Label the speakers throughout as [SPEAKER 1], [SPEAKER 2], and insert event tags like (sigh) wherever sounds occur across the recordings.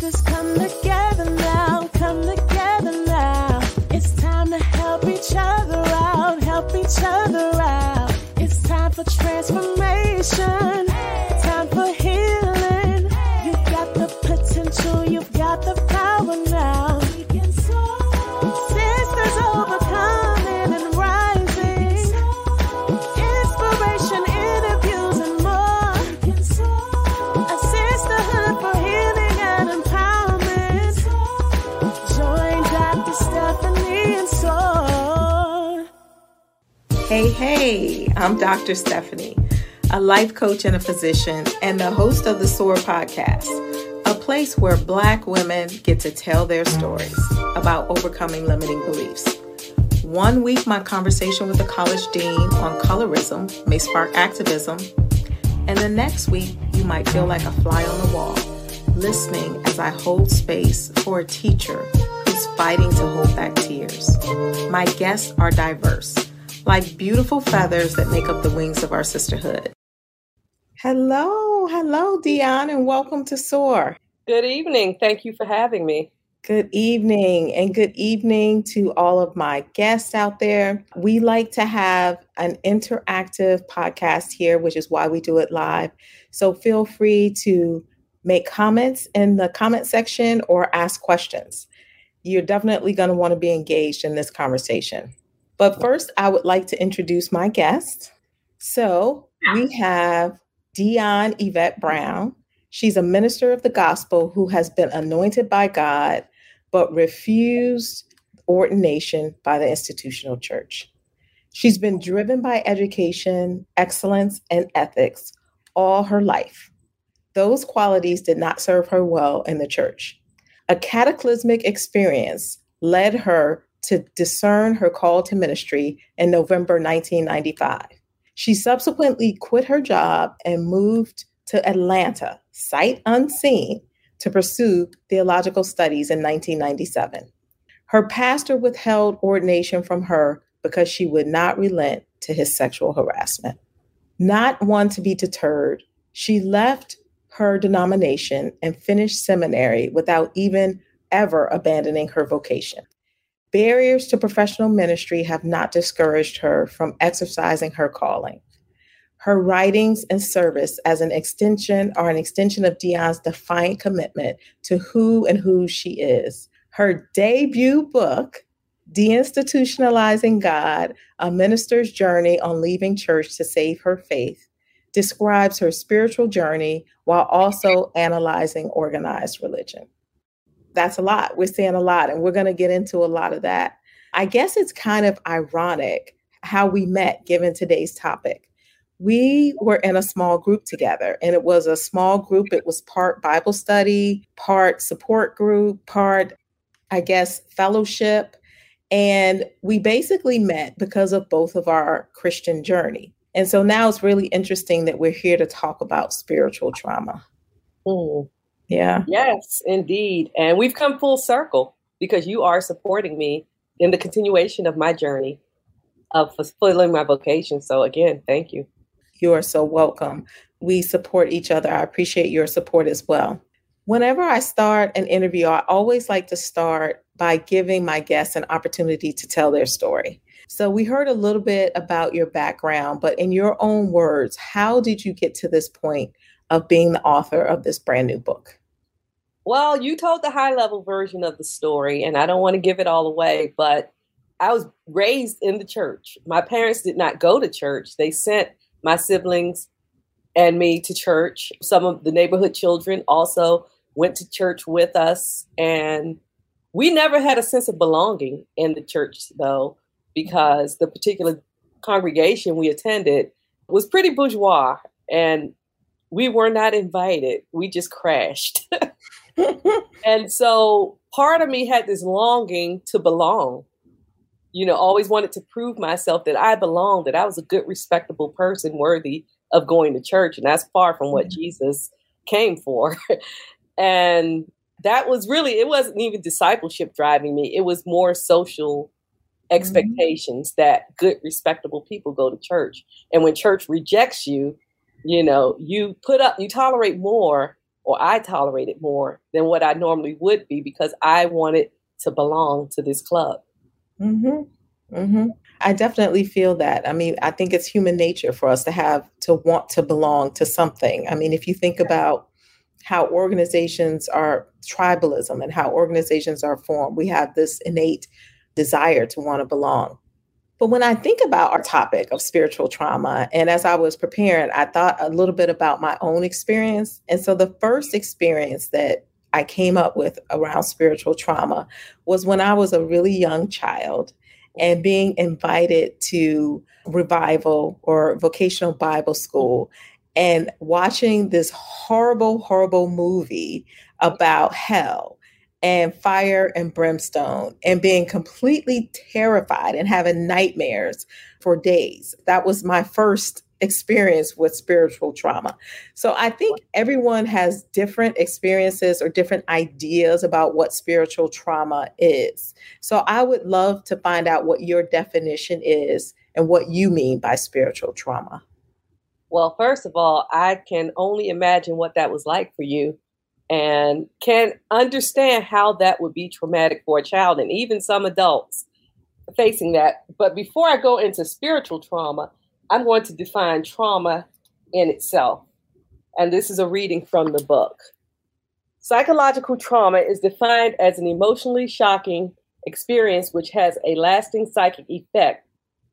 [SPEAKER 1] Sisters come together now, come together now. It's time to help each other out, help each other out. It's time for transformation,
[SPEAKER 2] Hey, I'm Dr. Stephanie, a life coach and a physician, and the host of the SOAR podcast, a place where Black women get to tell their stories about overcoming limiting beliefs. One week, my conversation with a college dean on colorism may spark activism, and the next week, you might feel like a fly on the wall, listening as I hold space for a teacher who's fighting to hold back tears. My guests are diverse like beautiful feathers that make up the wings of our sisterhood. Hello, hello, Dionne, and welcome to SOAR.
[SPEAKER 3] Good evening. Thank you for having me.
[SPEAKER 2] Good evening, and good evening to all of my guests out there. We like to have an interactive podcast here, which is why we do it live. So feel free to make comments in the comment section or ask questions. You're definitely going to want to be engaged in this conversation. But first, I would like to introduce my guest. So we have Dionne Yvette Brown. She's a minister of the gospel who has been anointed by God, but refused ordination by the institutional church. She's been driven by education, excellence, and ethics all her life. Those qualities did not serve her well in the church. A cataclysmic experience led her to discern her call to ministry in November 1995. She subsequently quit her job and moved to Atlanta, sight unseen, to pursue theological studies in 1997. Her pastor withheld ordination from her because she would not relent to his sexual harassment. Not one to be deterred, she left her denomination and finished seminary without even ever abandoning her vocation. Barriers to professional ministry have not discouraged her from exercising her calling. Her writings and service as an extension are an extension of Dionne's defiant commitment to who and who she is. Her debut book, Deinstitutionalizing God A Minister's Journey on Leaving Church to Save Her Faith, describes her spiritual journey while also analyzing organized religion that's a lot. We're seeing a lot, and we're going to get into a lot of that. I guess it's kind of ironic how we met given today's topic. We were in a small group together, and it was a small group. It was part Bible study, part support group, part, I guess, fellowship. And we basically met because of both of our Christian journey. And so now it's really interesting that we're here to talk about spiritual trauma.
[SPEAKER 3] Mm.
[SPEAKER 2] Yeah.
[SPEAKER 3] Yes, indeed. And we've come full circle because you are supporting me in the continuation of my journey of fulfilling my vocation. So, again, thank you.
[SPEAKER 2] You are so welcome. We support each other. I appreciate your support as well. Whenever I start an interview, I always like to start by giving my guests an opportunity to tell their story. So, we heard a little bit about your background, but in your own words, how did you get to this point of being the author of this brand new book?
[SPEAKER 3] Well, you told the high level version of the story, and I don't want to give it all away, but I was raised in the church. My parents did not go to church, they sent my siblings and me to church. Some of the neighborhood children also went to church with us. And we never had a sense of belonging in the church, though, because the particular congregation we attended was pretty bourgeois and we were not invited. We just crashed. (laughs) (laughs) and so part of me had this longing to belong. You know, always wanted to prove myself that I belonged, that I was a good, respectable person worthy of going to church. And that's far from what mm-hmm. Jesus came for. (laughs) and that was really, it wasn't even discipleship driving me, it was more social mm-hmm. expectations mm-hmm. that good, respectable people go to church. And when church rejects you, you know, you put up, you tolerate more or I tolerated more than what I normally would be because I wanted to belong to this club.
[SPEAKER 2] Mm-hmm. Mm-hmm. I definitely feel that. I mean, I think it's human nature for us to have to want to belong to something. I mean, if you think about how organizations are tribalism and how organizations are formed, we have this innate desire to want to belong. But when I think about our topic of spiritual trauma, and as I was preparing, I thought a little bit about my own experience. And so the first experience that I came up with around spiritual trauma was when I was a really young child and being invited to revival or vocational Bible school and watching this horrible, horrible movie about hell and fire and brimstone and being completely terrified and having nightmares for days. That was my first experience with spiritual trauma. So I think everyone has different experiences or different ideas about what spiritual trauma is. So I would love to find out what your definition is and what you mean by spiritual trauma.
[SPEAKER 3] Well, first of all, I can only imagine what that was like for you and can understand how that would be traumatic for a child and even some adults facing that. But before I go into spiritual trauma, I'm going to define trauma in itself. And this is a reading from the book. Psychological trauma is defined as an emotionally shocking experience which has a lasting psychic effect,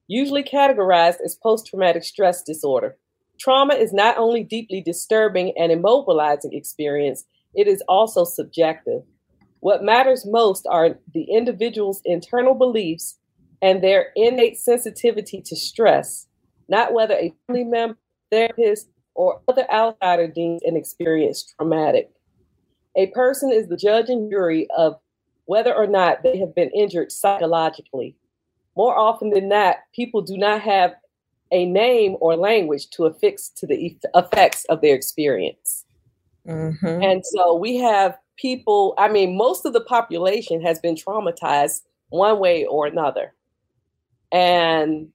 [SPEAKER 3] usually categorized as post traumatic stress disorder. Trauma is not only deeply disturbing and immobilizing experience, it is also subjective. What matters most are the individual's internal beliefs and their innate sensitivity to stress, not whether a family member, therapist, or other outsider deems an experience traumatic. A person is the judge and jury of whether or not they have been injured psychologically. More often than not, people do not have a name or language to affix to the effects of their experience. Mm-hmm. And so we have people, I mean, most of the population has been traumatized one way or another. And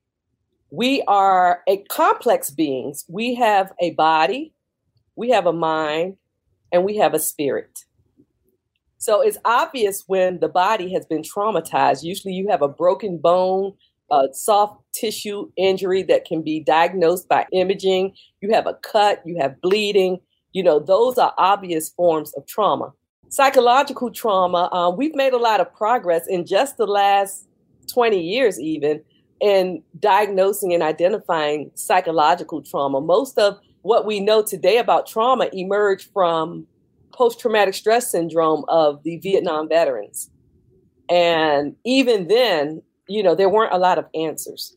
[SPEAKER 3] we are a complex beings. We have a body, we have a mind, and we have a spirit. So it's obvious when the body has been traumatized. Usually you have a broken bone, a soft tissue injury that can be diagnosed by imaging. You have a cut, you have bleeding. You know, those are obvious forms of trauma. Psychological trauma, uh, we've made a lot of progress in just the last 20 years, even in diagnosing and identifying psychological trauma. Most of what we know today about trauma emerged from post traumatic stress syndrome of the Vietnam veterans. And even then, you know, there weren't a lot of answers.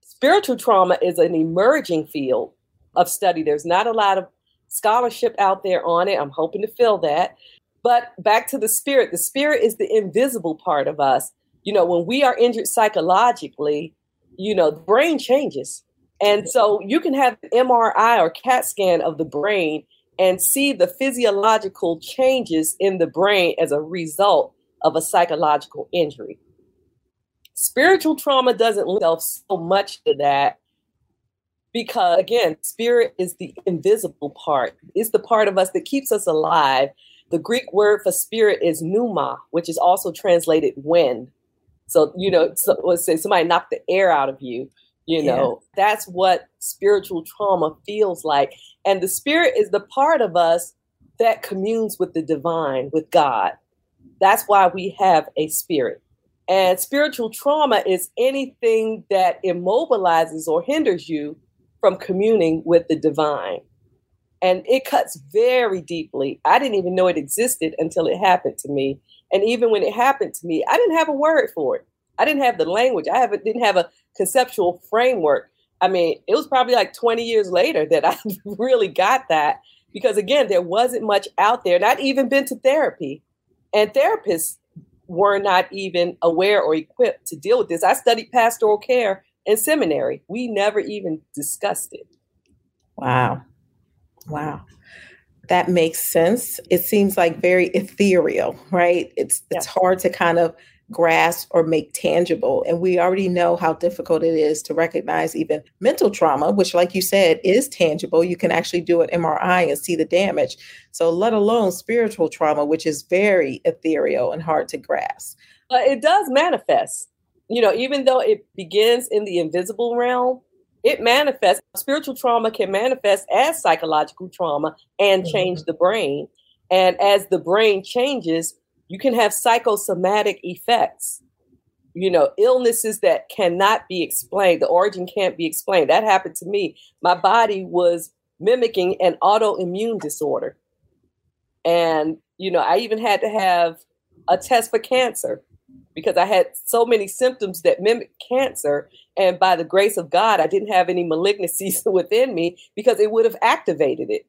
[SPEAKER 3] Spiritual trauma is an emerging field of study. There's not a lot of scholarship out there on it. I'm hoping to fill that. But back to the spirit, the spirit is the invisible part of us. You know, when we are injured psychologically, you know, the brain changes. And so you can have an MRI or CAT scan of the brain and see the physiological changes in the brain as a result of a psychological injury. Spiritual trauma doesn't lend itself so much to that because, again, spirit is the invisible part. It's the part of us that keeps us alive. The Greek word for spirit is pneuma, which is also translated wind. So, you know, so, let's say somebody knocked the air out of you, you know, yeah. that's what spiritual trauma feels like. And the spirit is the part of us that communes with the divine, with God. That's why we have a spirit. And spiritual trauma is anything that immobilizes or hinders you from communing with the divine. And it cuts very deeply. I didn't even know it existed until it happened to me. And even when it happened to me, I didn't have a word for it. I didn't have the language. I have, didn't have a conceptual framework. I mean, it was probably like 20 years later that (laughs) I really got that because, again, there wasn't much out there. And I'd even been to therapy, and therapists were not even aware or equipped to deal with this. I studied pastoral care in seminary. We never even discussed it.
[SPEAKER 2] Wow. Wow. that makes sense. It seems like very ethereal, right? It's yeah. it's hard to kind of grasp or make tangible. And we already know how difficult it is to recognize even mental trauma, which, like you said, is tangible. You can actually do an MRI and see the damage. So, let alone spiritual trauma, which is very ethereal and hard to grasp.
[SPEAKER 3] Uh, it does manifest. You know, even though it begins in the invisible realm, it manifests. Spiritual trauma can manifest as psychological trauma and change mm-hmm. the brain. And as the brain changes, you can have psychosomatic effects you know illnesses that cannot be explained the origin can't be explained that happened to me my body was mimicking an autoimmune disorder and you know i even had to have a test for cancer because i had so many symptoms that mimic cancer and by the grace of god i didn't have any malignancies (laughs) within me because it would have activated it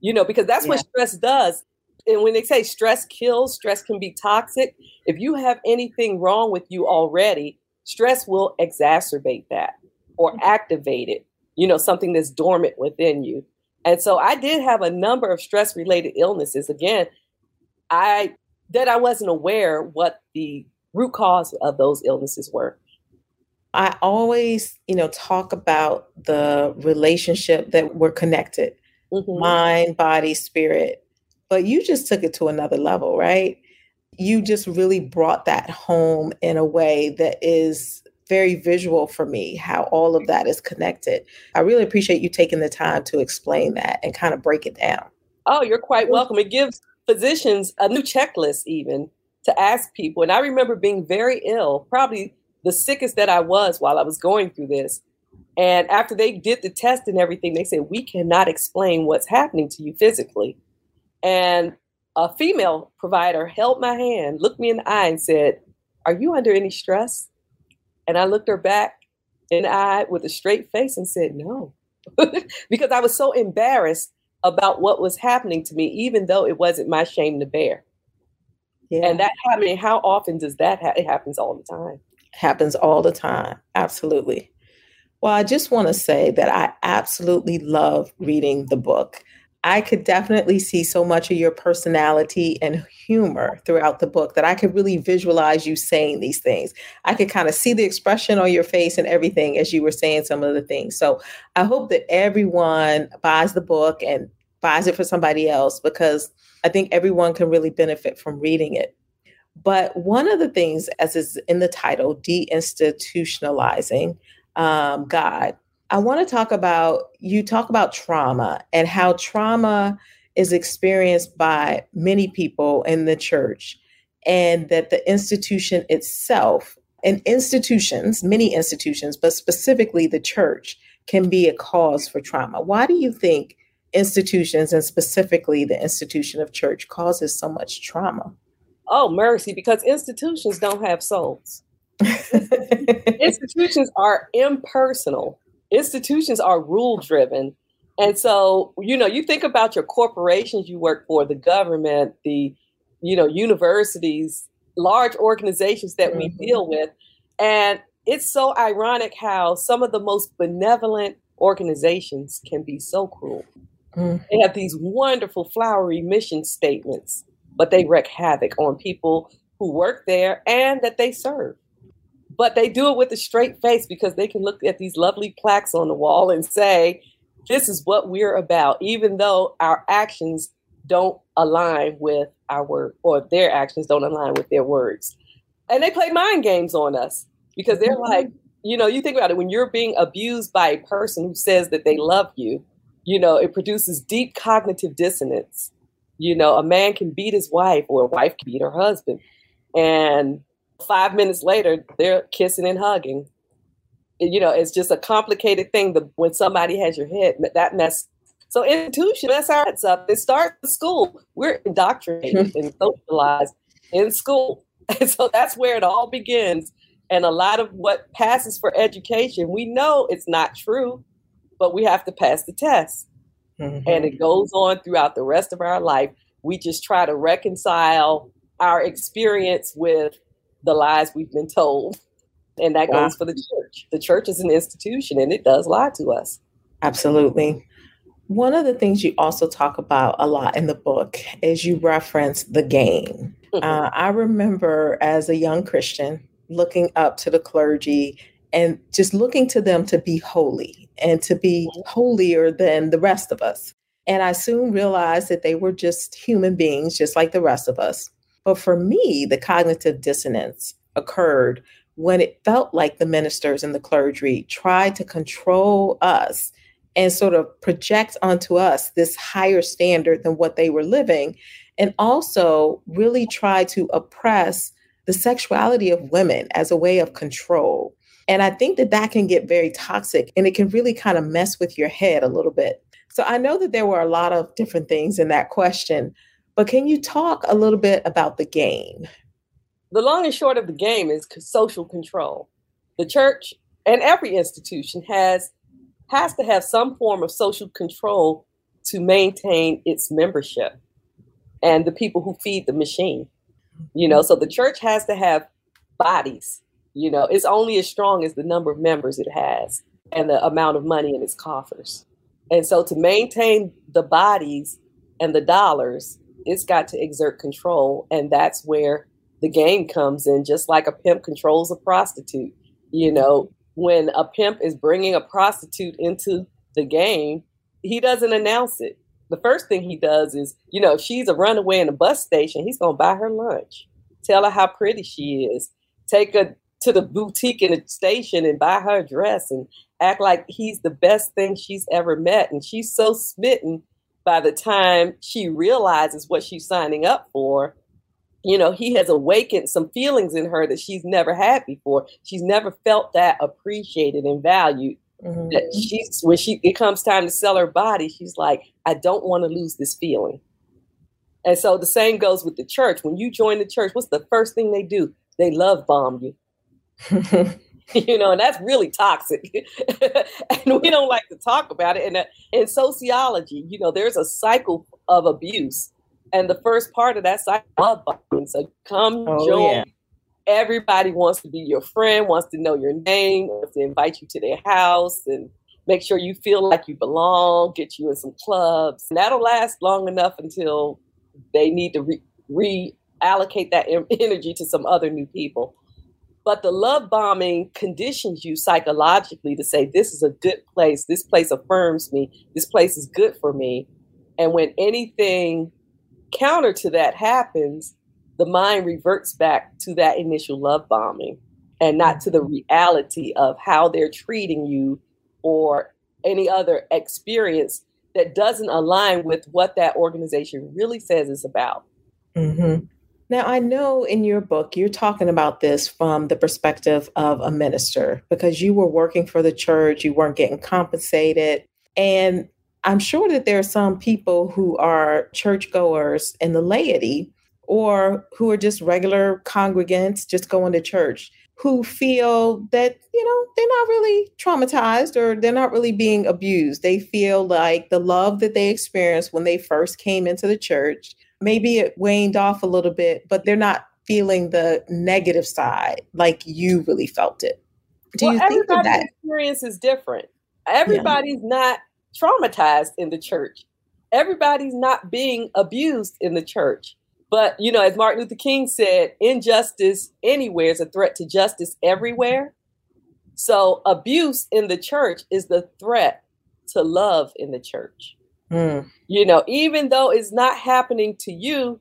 [SPEAKER 3] you know because that's yeah. what stress does and when they say stress kills, stress can be toxic. If you have anything wrong with you already, stress will exacerbate that or mm-hmm. activate it, you know, something that's dormant within you. And so I did have a number of stress related illnesses. Again, I that I wasn't aware what the root cause of those illnesses were.
[SPEAKER 2] I always, you know, talk about the relationship that we're connected. Mm-hmm. Mind, body, spirit but you just took it to another level, right? You just really brought that home in a way that is very visual for me, how all of that is connected. I really appreciate you taking the time to explain that and kind of break it down.
[SPEAKER 3] Oh, you're quite welcome. It gives physicians a new checklist, even to ask people. And I remember being very ill, probably the sickest that I was while I was going through this. And after they did the test and everything, they said, We cannot explain what's happening to you physically. And a female provider held my hand, looked me in the eye, and said, Are you under any stress? And I looked her back in the eye with a straight face and said, No, (laughs) because I was so embarrassed about what was happening to me, even though it wasn't my shame to bear. Yeah. And that, I mean, how often does that happen? It happens all the time.
[SPEAKER 2] Happens all the time. Absolutely. Well, I just want to say that I absolutely love reading the book. I could definitely see so much of your personality and humor throughout the book that I could really visualize you saying these things. I could kind of see the expression on your face and everything as you were saying some of the things. So I hope that everyone buys the book and buys it for somebody else because I think everyone can really benefit from reading it. But one of the things, as is in the title, deinstitutionalizing um, God, I want to talk about you talk about trauma and how trauma is experienced by many people in the church, and that the institution itself and institutions, many institutions, but specifically the church, can be a cause for trauma. Why do you think institutions and specifically the institution of church causes so much trauma?
[SPEAKER 3] Oh, mercy, because institutions don't have souls. (laughs) institutions are impersonal institutions are rule driven. And so, you know, you think about your corporations you work for, the government, the, you know, universities, large organizations that mm-hmm. we deal with. And it's so ironic how some of the most benevolent organizations can be so cruel. Mm-hmm. They have these wonderful, flowery mission statements, but they wreak havoc on people who work there and that they serve but they do it with a straight face because they can look at these lovely plaques on the wall and say, this is what we're about, even though our actions don't align with our word or their actions don't align with their words. And they play mind games on us because they're mm-hmm. like, you know, you think about it when you're being abused by a person who says that they love you, you know, it produces deep cognitive dissonance. You know, a man can beat his wife or a wife can beat her husband. And five minutes later, they're kissing and hugging. You know, it's just a complicated thing. The, when somebody has your head, that mess. So institution mess our heads up. It starts in school. We're indoctrinated (laughs) and socialized in school. And so that's where it all begins. And a lot of what passes for education, we know it's not true, but we have to pass the test. Mm-hmm. And it goes on throughout the rest of our life. We just try to reconcile our experience with the lies we've been told. And that wow. goes for the church. The church is an institution and it does lie to us.
[SPEAKER 2] Absolutely. One of the things you also talk about a lot in the book is you reference the game. Uh, I remember as a young Christian looking up to the clergy and just looking to them to be holy and to be mm-hmm. holier than the rest of us. And I soon realized that they were just human beings, just like the rest of us. But for me, the cognitive dissonance occurred when it felt like the ministers and the clergy tried to control us and sort of project onto us this higher standard than what they were living, and also really try to oppress the sexuality of women as a way of control. And I think that that can get very toxic and it can really kind of mess with your head a little bit. So I know that there were a lot of different things in that question, but can you talk a little bit about the game?
[SPEAKER 3] The long and short of the game is social control. The church and every institution has has to have some form of social control to maintain its membership and the people who feed the machine. You know, mm-hmm. so the church has to have bodies. You know, it's only as strong as the number of members it has and the amount of money in its coffers. And so to maintain the bodies and the dollars, it's got to exert control. And that's where the game comes in, just like a pimp controls a prostitute. You know, when a pimp is bringing a prostitute into the game, he doesn't announce it. The first thing he does is, you know, if she's a runaway in a bus station, he's going to buy her lunch, tell her how pretty she is, take her to the boutique in the station and buy her a dress and act like he's the best thing she's ever met. And she's so smitten by the time she realizes what she's signing up for you know, he has awakened some feelings in her that she's never had before. She's never felt that appreciated and valued. Mm-hmm. That she's when she it comes time to sell her body, she's like, I don't want to lose this feeling. And so the same goes with the church. When you join the church, what's the first thing they do? They love bomb you. (laughs) you know, and that's really toxic. (laughs) and we don't like to talk about it. And uh, in sociology, you know, there's a cycle of abuse and the first part of that cycle love bombing. So come oh, join. Yeah. Everybody wants to be your friend, wants to know your name, wants to invite you to their house and make sure you feel like you belong, get you in some clubs. And that'll last long enough until they need to re- reallocate that (laughs) energy to some other new people. But the love bombing conditions you psychologically to say, this is a good place. This place affirms me. This place is good for me. And when anything counter to that happens, the mind reverts back to that initial love bombing and not to the reality of how they're treating you or any other experience that doesn't align with what that organization really says is about.
[SPEAKER 2] Mm-hmm. Now, I know in your book, you're talking about this from the perspective of a minister because you were working for the church, you weren't getting compensated. And I'm sure that there are some people who are churchgoers in the laity or who are just regular congregants just going to church who feel that, you know, they're not really traumatized or they're not really being abused. They feel like the love that they experienced when they first came into the church, maybe it waned off a little bit, but they're not feeling the negative side like you really felt it.
[SPEAKER 3] Do well, you think that, that experience is different? Everybody's yeah. not traumatized in the church. Everybody's not being abused in the church. But, you know, as Martin Luther King said, injustice anywhere is a threat to justice everywhere. So abuse in the church is the threat to love in the church. Mm. You know, even though it's not happening to you,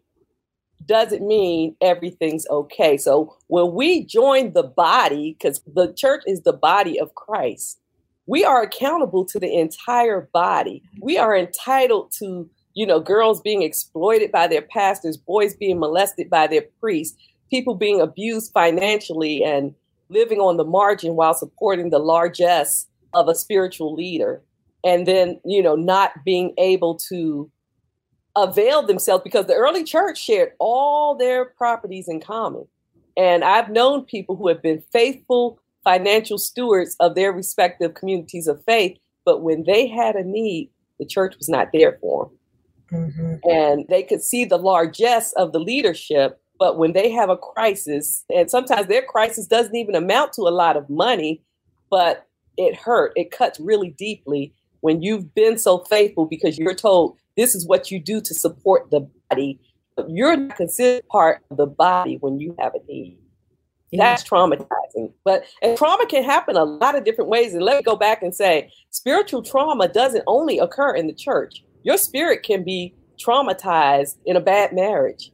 [SPEAKER 3] doesn't mean everything's okay. So when we join the body, because the church is the body of Christ, we are accountable to the entire body. We are entitled to, you know, girls being exploited by their pastors, boys being molested by their priests, people being abused financially and living on the margin while supporting the largesse of a spiritual leader. And then, you know, not being able to avail themselves because the early church shared all their properties in common. And I've known people who have been faithful financial stewards of their respective communities of faith. But when they had a need, the church was not there for them. Mm-hmm. And they could see the largesse of the leadership. But when they have a crisis, and sometimes their crisis doesn't even amount to a lot of money, but it hurt, it cuts really deeply. When you've been so faithful because you're told this is what you do to support the body, but you're not considered part of the body when you have a need. That's traumatizing. But and trauma can happen a lot of different ways. And let me go back and say spiritual trauma doesn't only occur in the church. Your spirit can be traumatized in a bad marriage.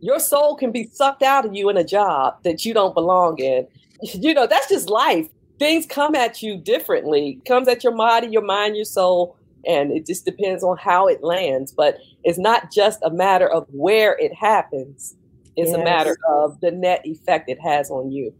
[SPEAKER 3] Your soul can be sucked out of you in a job that you don't belong in. (laughs) You know, that's just life. Things come at you differently. Comes at your body, your mind, your soul, and it just depends on how it lands. But it's not just a matter of where it happens. It's yes. a matter of the net effect it has on you.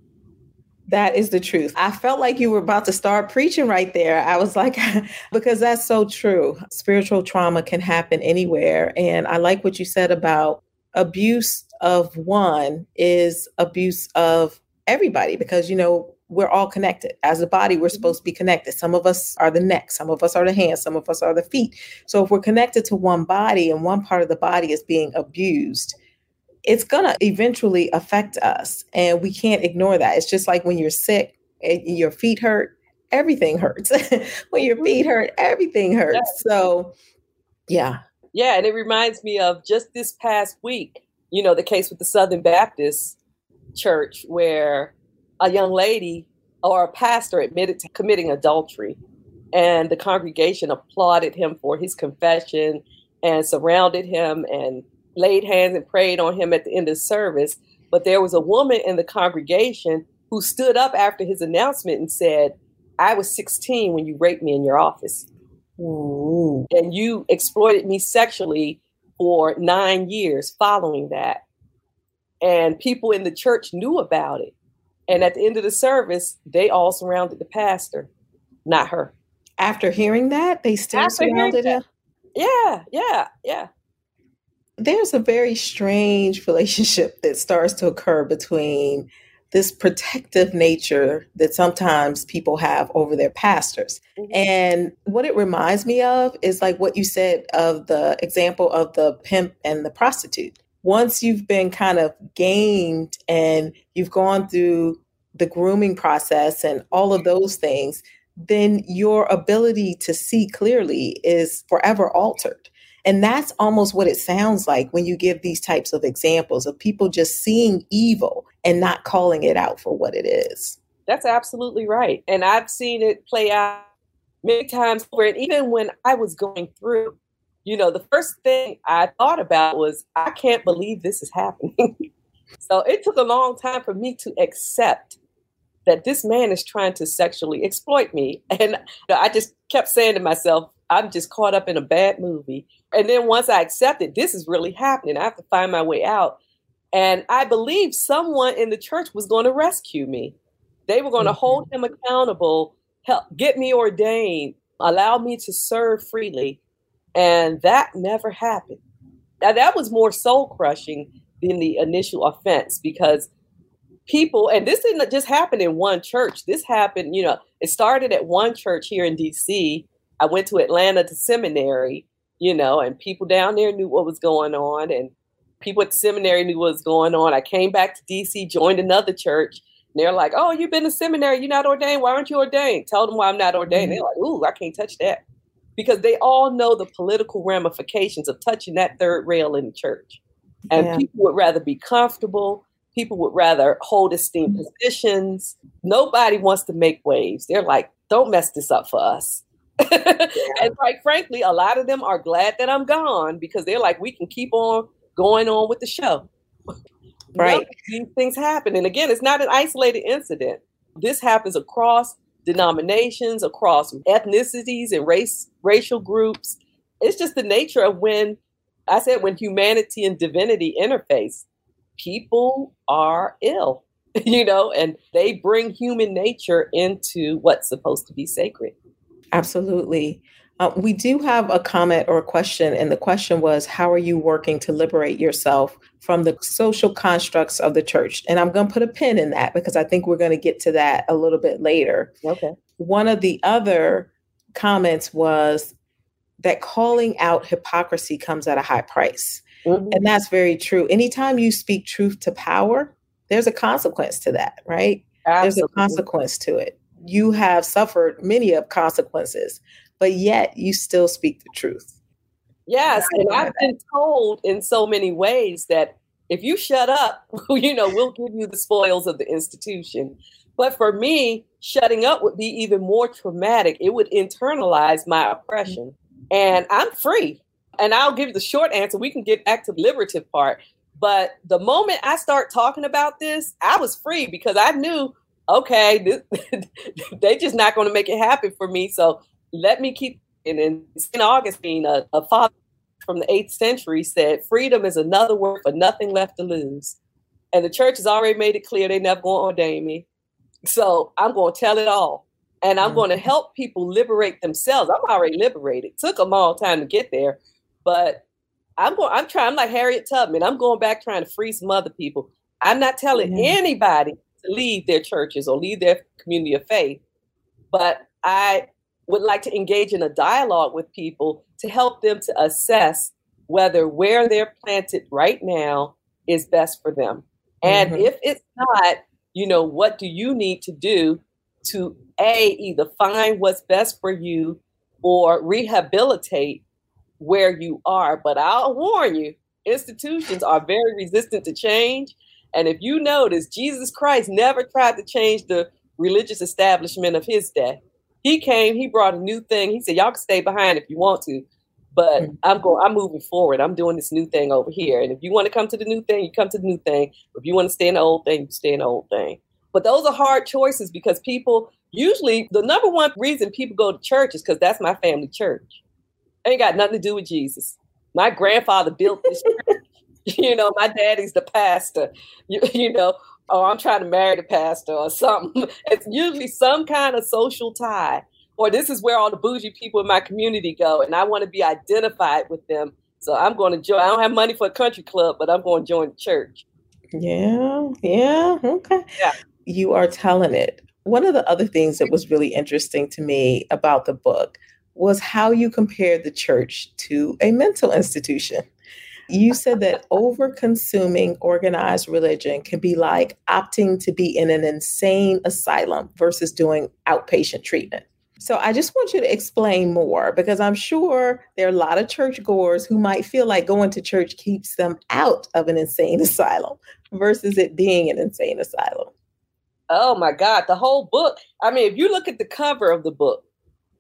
[SPEAKER 2] That is the truth. I felt like you were about to start preaching right there. I was like, (laughs) because that's so true. Spiritual trauma can happen anywhere. And I like what you said about abuse of one is abuse of everybody because, you know, we're all connected. As a body, we're mm-hmm. supposed to be connected. Some of us are the neck, some of us are the hands, some of us are the feet. So if we're connected to one body and one part of the body is being abused, it's going to eventually affect us. And we can't ignore that. It's just like when you're sick and your feet hurt, everything hurts. (laughs) when your feet mm-hmm. hurt, everything hurts. So, yeah.
[SPEAKER 3] Yeah. And it reminds me of just this past week, you know, the case with the Southern Baptist Church where a young lady or a pastor admitted to committing adultery. And the congregation applauded him for his confession and surrounded him and laid hands and prayed on him at the end of service. But there was a woman in the congregation who stood up after his announcement and said, I was 16 when you raped me in your office. Ooh. And you exploited me sexually for nine years following that. And people in the church knew about it. And at the end of the service, they all surrounded the pastor, not her.
[SPEAKER 2] After hearing that, they still After surrounded her?
[SPEAKER 3] Yeah, yeah, yeah
[SPEAKER 2] there's a very strange (laughs) relationship that starts to occur between this protective nature that sometimes people have over their pastors. Mm-hmm. And what it reminds me of is like what you said of the example of the pimp and the prostitute. Once you've been kind of gamed and you've gone through the grooming process and all of those things, then your ability to see clearly is forever altered. And that's almost what it sounds like when you give these types of examples of people just seeing evil and not calling it out for what it is.
[SPEAKER 3] That's absolutely right. And I've seen it play out many times where even when I was going through, you know, the first thing I thought about was, I can't believe this is happening. (laughs) so it took a long time for me to accept that this man is trying to sexually exploit me. (laughs) And I just kept saying to myself, I'm just caught up in a bad movie. And then once I accepted this is really happening, I have to find my way out. And I believe someone in the church was going to rescue me. They were going to mm-hmm. hold him accountable, help get me ordained, allow me to serve freely. And that never happened. Now, that was more soul crushing than the initial offense because people, and this didn't just happen in one church. This happened, you know, it started at one church here in DC I went to Atlanta to seminary, you know, and people down there knew what was going on, and people at the seminary knew what was going on. I came back to DC, joined another church. And they're like, "Oh, you've been to seminary. You're not ordained. Why aren't you ordained?" Tell them why I'm not ordained. Mm-hmm. They're like, "Ooh, I can't touch that," because they all know the political ramifications of touching that third rail in the church. And yeah. people would rather be comfortable. People would rather hold esteemed mm-hmm. positions. Nobody wants to make waves. They're like, "Don't mess this up for us." (laughs) and quite frankly, a lot of them are glad that I'm gone because they're like, we can keep on going on with the show. (laughs)
[SPEAKER 2] Right.
[SPEAKER 3] these things happen. And again, it's not an isolated incident. This happens across denominations, across ethnicities and race racial groups. It's just the nature of when I said when humanity and divinity interface, people are ill, (laughs) you know, and they bring human nature into what's supposed to be sacred.
[SPEAKER 2] Absolutely. Uh, we do have a comment or a question, and the question was How are you working to liberate yourself from the social constructs of the church? And I'm going to put a pin in that because I think we're going to get to that a little bit later.
[SPEAKER 3] Okay.
[SPEAKER 2] One of the other comments was that calling out hypocrisy comes at a high price. Mm-hmm. And that's very true. Anytime you speak truth to power, there's a consequence to that, right? Absolutely. There's a consequence to it you have suffered many of consequences but yet you still speak the truth.
[SPEAKER 3] Yes, and I've been told in so many ways that if you shut up, (laughs) you know, we'll give you the spoils of the institution. But for me, shutting up would be even more traumatic. It would internalize my oppression. And I'm free. And I'll give you the short answer. We can get back to the liberative part. But the moment I start talking about this, I was free because I knew, okay, this, (laughs) they just not going to make it happen for me. So let me keep. And then St. Augustine, a, a father from the eighth century, said, freedom is another word for nothing left to lose. And the church has already made it clear they never going to ordain me. So I'm going to tell it all. And I'm mm-hmm. going to help people liberate themselves. I'm already liberated. It took a long time to get there, but I'm going. I'm trying. I'm like Harriet Tubman. I'm going back trying to free some other people. I'm not telling mm-hmm. anybody to leave their churches or leave their community of faith, but I would like to engage in a dialogue with people to help them to assess whether where they're planted right now is best for them. And mm-hmm. if it's not, you know, what do you need to do to A, either find what's best for you or rehabilitate where you are. But I'll warn you, institutions are very resistant to change. And if you notice, Jesus Christ never tried to change the religious establishment of his day. He came, he brought a new thing. He said, Y'all can stay behind if you want to, but mm. I'm going, I'm moving forward. I'm doing this new thing over here. And if you want to come to the new thing, you come to the new thing. If you want to stay in the old thing, you stay in the old thing. But those are hard choices because people usually the number one reason people go to church is because that's my family church. Ain't got nothing to do with Jesus. My grandfather built this (laughs) church. You know, my daddy's the pastor. You, you know, oh, I'm trying to marry the pastor or something. (laughs) It's usually some kind of social tie. Or this is where all the bougie people in my community go, and I want to be identified with them. So I'm going to join. I don't have money for a country club, but I'm going to join the church.
[SPEAKER 2] Yeah, yeah, okay.
[SPEAKER 3] Yeah.
[SPEAKER 2] You are telling it. One of the other things that was really interesting to me about the book was how you compared the church to a mental institution. You said that over consuming organized religion can be like opting to be in an insane asylum versus doing outpatient treatment. So I just want you to explain more because I'm sure there are a lot of churchgoers who might feel like going to church keeps them out of an insane (laughs) asylum versus it being an insane asylum.
[SPEAKER 3] Oh my God, the whole book. I mean, if you look at the cover of the book,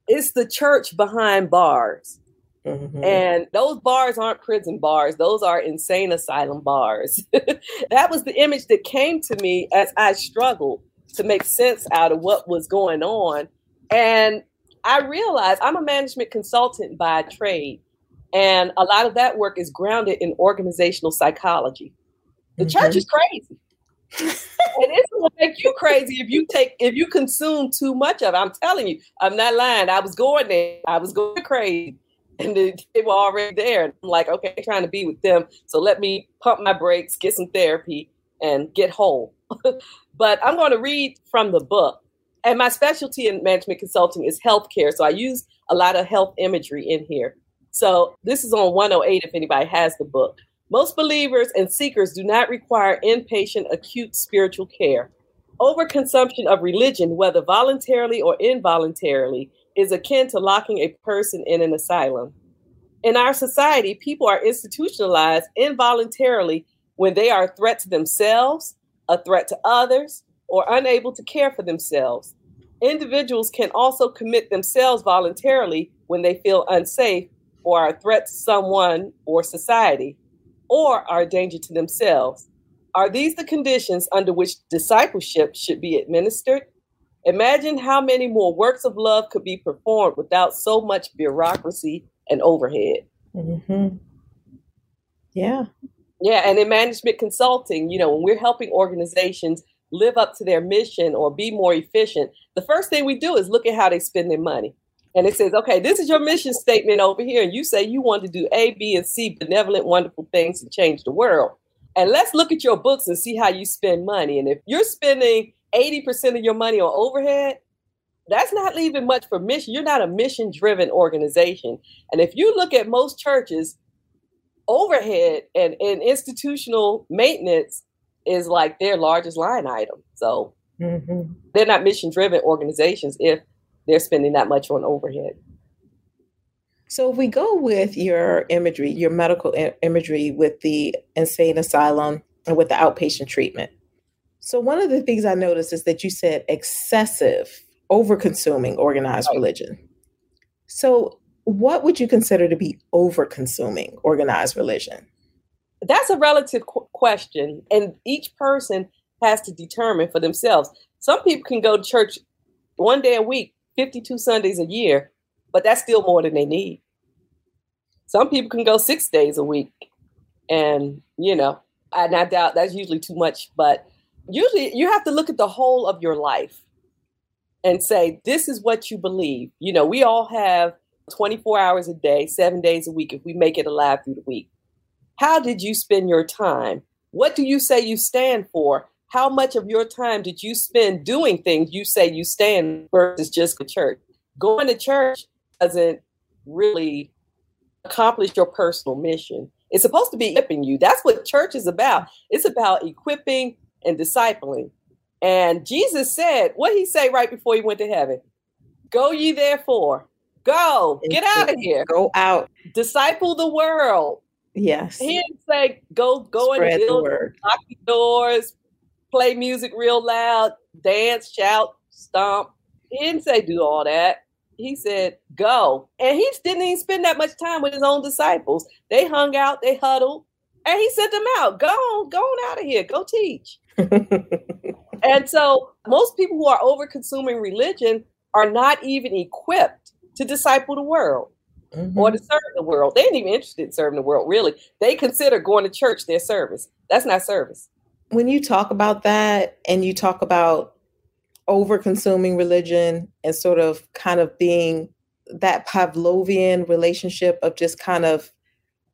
[SPEAKER 3] it's the church behind bars. Mm-hmm. And those bars aren't prison bars, those are insane asylum bars. (laughs) that was the image that came to me as I struggled to make sense out of what was going on. And I realized I'm a management consultant by trade. And a lot of that work is grounded in organizational psychology. The mm-hmm. church is crazy. and it's gonna make you crazy if you take if you consume too much of it. I'm telling you, I'm not lying. I was going there. I was going crazy and they, they were already there. And I'm like, okay, trying to be with them. So let me pump my brakes, get some therapy, and get whole. (laughs) but I'm going to read from the book. And my specialty in management consulting is healthcare. So I use a lot of health imagery in here. So this is on 108 if anybody has the book. Most believers and seekers do not require inpatient acute spiritual care. Overconsumption of religion, whether voluntarily or involuntarily, is akin to locking a person in an asylum. In our society, people are institutionalized involuntarily when they are a threat to themselves, a threat to others, or unable to care for themselves. Individuals can also commit themselves voluntarily when they feel unsafe or are a threat to someone or society, or are a danger to themselves. Are these the conditions under which discipleship should be administered? Imagine how many more works of love could be performed without so much bureaucracy and overhead.
[SPEAKER 2] Mm-hmm. Yeah.
[SPEAKER 3] Yeah. And in management consulting, you know, when we're helping organizations live up to their mission or be more efficient, the first thing we do is look at how they spend their money. And it says, okay, this is your mission statement over here. And you say you want to do A, B, and C benevolent, wonderful things to change the world. And let's look at your books and see how you spend money. And if you're spending 80% of your money on overhead, that's not leaving much for mission. You're not a mission driven organization. And if you look at most churches, overhead and, and institutional maintenance is like their largest line item. So mm-hmm. they're not mission driven organizations if they're spending that much on overhead.
[SPEAKER 2] So, if we go with your imagery, your medical imagery with the insane asylum and with the outpatient treatment. So, one of the things I noticed is that you said excessive, over consuming organized
[SPEAKER 3] Right.
[SPEAKER 2] religion. So, what would you consider to be over consuming organized religion?
[SPEAKER 3] That's a relative qu- question, and each person has to determine for themselves. Some people can go to church one day a week, 52 Sundays a year, but that's still more than they need. Some people can go six days a week, and you know, and I doubt that's usually too much, but usually you have to look at the whole of your life and say, this is what you believe. You know, we all have 24 hours a day, seven days a week, if we make it alive through the week. How did you spend your time? What do you say you stand for? How much of your time did you spend doing things you say you stand versus just the church? Going to church doesn't really accomplish your personal mission. It's supposed to be equipping you. That's what church is about. It's about equipping and discipling. And Jesus said, what he say right before he went to heaven? Go ye therefore. Go. Get out of here.
[SPEAKER 2] Go out.
[SPEAKER 3] Disciple the world.
[SPEAKER 2] Yes.
[SPEAKER 3] He didn't say go go
[SPEAKER 2] Spread
[SPEAKER 3] the building, lock the doors, play music real loud, dance, shout, stomp. He didn't say do all that. He said go. And he didn't even spend that much time with his own disciples. They hung out, they huddled, and he sent them out. Go on, go on out of here. Go teach. (laughs) And so most people who are over consuming religion are not even equipped to disciple the world or
[SPEAKER 2] Mhm.
[SPEAKER 3] to serve the world. They ain't even interested in serving the world, really. They consider going to church their service. That's not service.
[SPEAKER 2] When you talk about that and you talk about over consuming religion and sort of kind of being that Pavlovian relationship of just kind of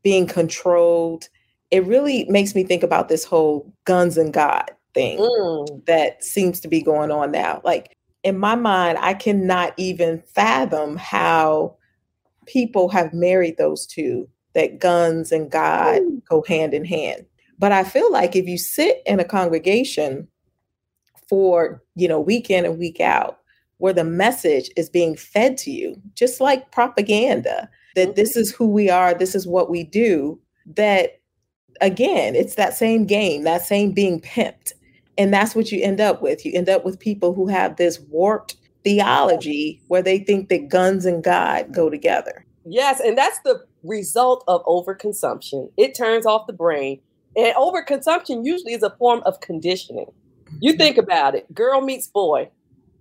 [SPEAKER 2] being controlled, it really makes me think about this whole guns and God thing
[SPEAKER 3] Mm.
[SPEAKER 2] that seems to be going on now. Like in my mind, I cannot even fathom how people have married those two, that guns and God
[SPEAKER 3] Ooh.
[SPEAKER 2] go hand in hand. But I feel like if you sit in a congregation for, you know, week in and week out, where the message is being fed to you, just like propaganda, that this is who we are, this is what we do, that again, it's that same game, that same being pimped. And that's what you end up with. You end up with people who have this warped theology where they think that guns and God go together.
[SPEAKER 3] Yes, and that's the result of overconsumption. It turns off the brain. And overconsumption usually is a form of conditioning. You mm-hmm. think about it girl meets boy.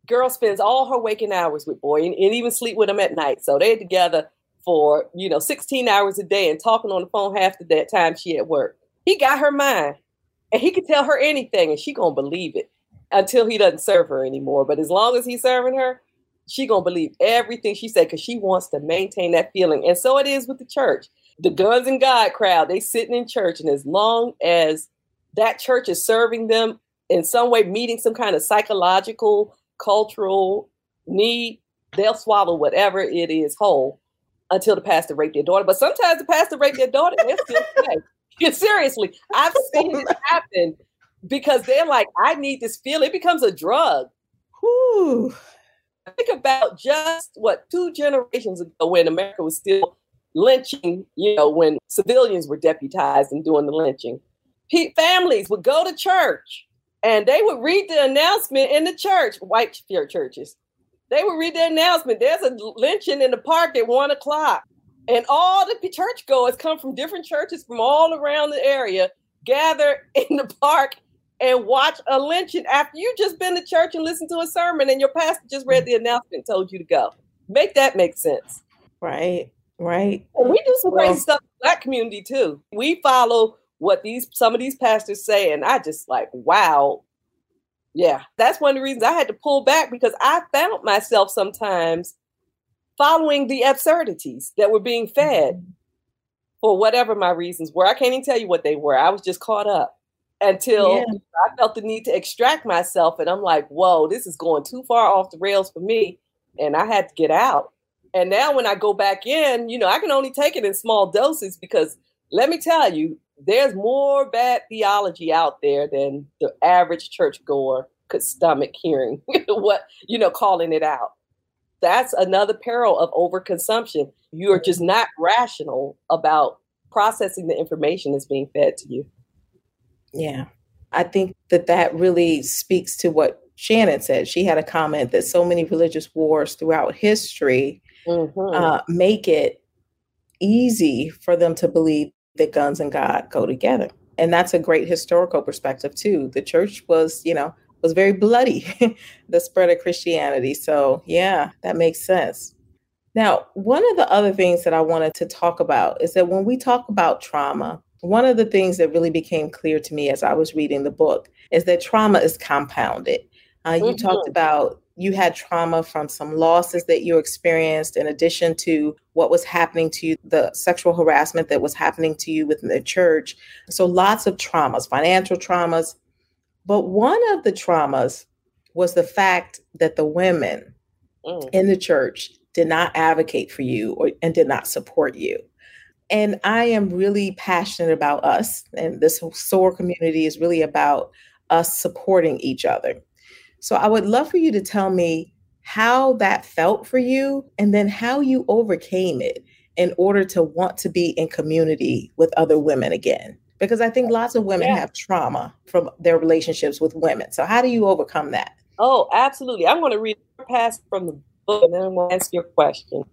[SPEAKER 3] Girl spends all her waking hours with boy and, and even sleep with him at night. So they're together for, you know, 16 hours a day and talking on the phone half the day, time she at work. He got her mind and he could tell her anything and she gonna believe it until he doesn't serve her anymore. But as long as he's serving her, she gonna believe everything she said because she wants to maintain that feeling. And so it is with the church. The guns and God crowd, they sitting in church, and as long as that church is serving them in some way, meeting some kind of psychological, cultural need, they'll swallow whatever it is whole until the pastor raped their daughter. But sometimes the pastor raped their daughter, and they're still (laughs) safe. Yeah, (laughs) Seriously, I've seen it (laughs) happen because they're like, I need this feeling. It becomes a drug.
[SPEAKER 2] Whew.
[SPEAKER 3] think about just what two generations ago when America was still lynching, you know, when civilians were deputized and doing the lynching. Pe- families would go to church and they would read the announcement in the church, white church- churches. They would read the announcement. There's a lynching in the park at one o'clock. And all the churchgoers come from different churches from all around the area, gather (laughs) in the park and watch a lynching after you just been to church and listened to a sermon and your pastor just read the mm-hmm. announcement and told you to go. Make that make sense.
[SPEAKER 2] Right, right.
[SPEAKER 3] And we do some crazy stuff in the black community too. We follow what these some of these pastors say, and I just like, wow. Yeah, that's one of the reasons I had to pull back because I found myself sometimes following the absurdities that were being fed mm-hmm. for whatever my reasons were. I can't even tell you what they were. I was just caught up until
[SPEAKER 2] Yeah.
[SPEAKER 3] I felt the need to extract myself. And I'm like, whoa, this is going too far off the rails for me. And I had to get out. And now when I go back in, you know, I can only take it in small doses because let me tell you, there's more bad theology out there than the average churchgoer could stomach hearing (laughs) what, you know, calling it out. That's another peril of overconsumption. You are just not rational about processing the information that's being fed to you.
[SPEAKER 2] Yeah. I think that that really speaks to what Shannon said. She had a comment that so many religious wars throughout history mm-hmm. uh, make it easy for them to believe that guns and God go together. And that's a great historical perspective too. The church was, you know, was very bloody, (laughs) the spread of Christianity. So, yeah, that makes sense. Now, one of the other things that I wanted to talk about is that when we talk about trauma, one of the things that really became clear to me as I was reading the book is that trauma is compounded. Uh, you mm-hmm. talked about you had trauma from some losses that you experienced, in addition to what was happening to you, the sexual harassment that was happening to you within the church. So, lots of traumas, financial traumas. But one of the traumas was the fact that the women mm. in the church did not advocate for you or, and did not support you. And I am really passionate about us, and this whole SOAR community is really about us supporting each other. So I would love for you to tell me how that felt for you and then how you overcame it in order to want to be in community with other women again. Because I think lots of women yeah. have trauma from their relationships with women. So how do you overcome that?
[SPEAKER 3] Oh, absolutely. I'm going to read your past from the book and then I'm going to ask your question.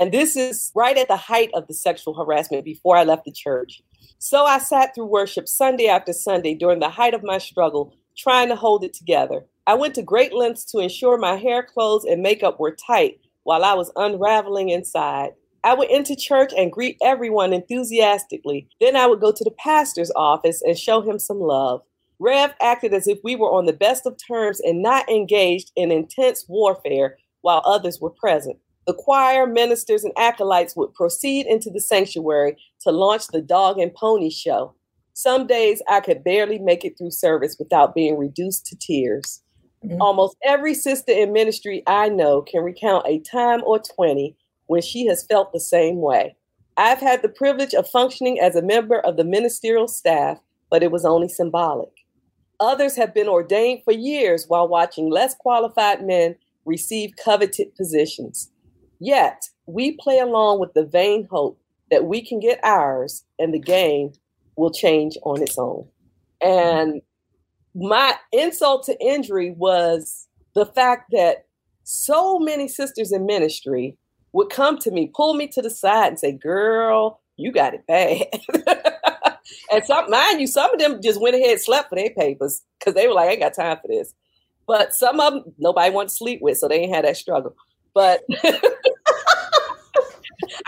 [SPEAKER 3] And this is right at the height of the sexual harassment before I left the church. So I sat through worship Sunday after Sunday during the height of my struggle, trying to hold it together. I went to great lengths to ensure my hair, clothes, and makeup were tight while I was unraveling inside. I would enter church and greet everyone enthusiastically. Then I would go to the pastor's office and show him some love. Rev acted as if we were on the best of terms and not engaged in intense warfare while others were present. The choir, ministers, and acolytes would proceed into the sanctuary to launch the dog and pony show. Some days I could barely make it through service without being reduced to tears. Mm-hmm. Almost every sister in ministry I know can recount a time or 20 when she has felt the same way. I've had the privilege of functioning as a member of the ministerial staff, but it was only symbolic. Others have been ordained for years while watching less qualified men receive coveted positions. Yet, we play along with the vain hope that we can get ours and the game will change on its own. And my insult to injury was the fact that so many sisters in ministry would come to me, pull me to the side, and say, Girl, you got it bad. (laughs) and some, mind you, some of them just went ahead and slept for their papers because they were like, I ain't got time for this. But some of them, nobody wanted to sleep with, so they ain't had that struggle. But (laughs)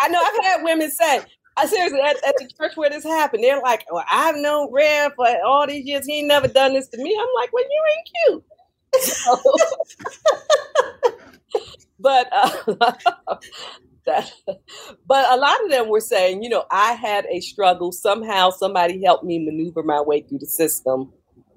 [SPEAKER 3] I know I've had women say, I seriously at, at, the church where this happened, they're like, "Well, I've known Rev for all these years. He ain't never done this to me." I'm like, "Well, you ain't cute." (laughs) So, but uh, (laughs) that, but a lot of them were saying, you know, I had a struggle. Somehow, somebody helped me maneuver my way through the system,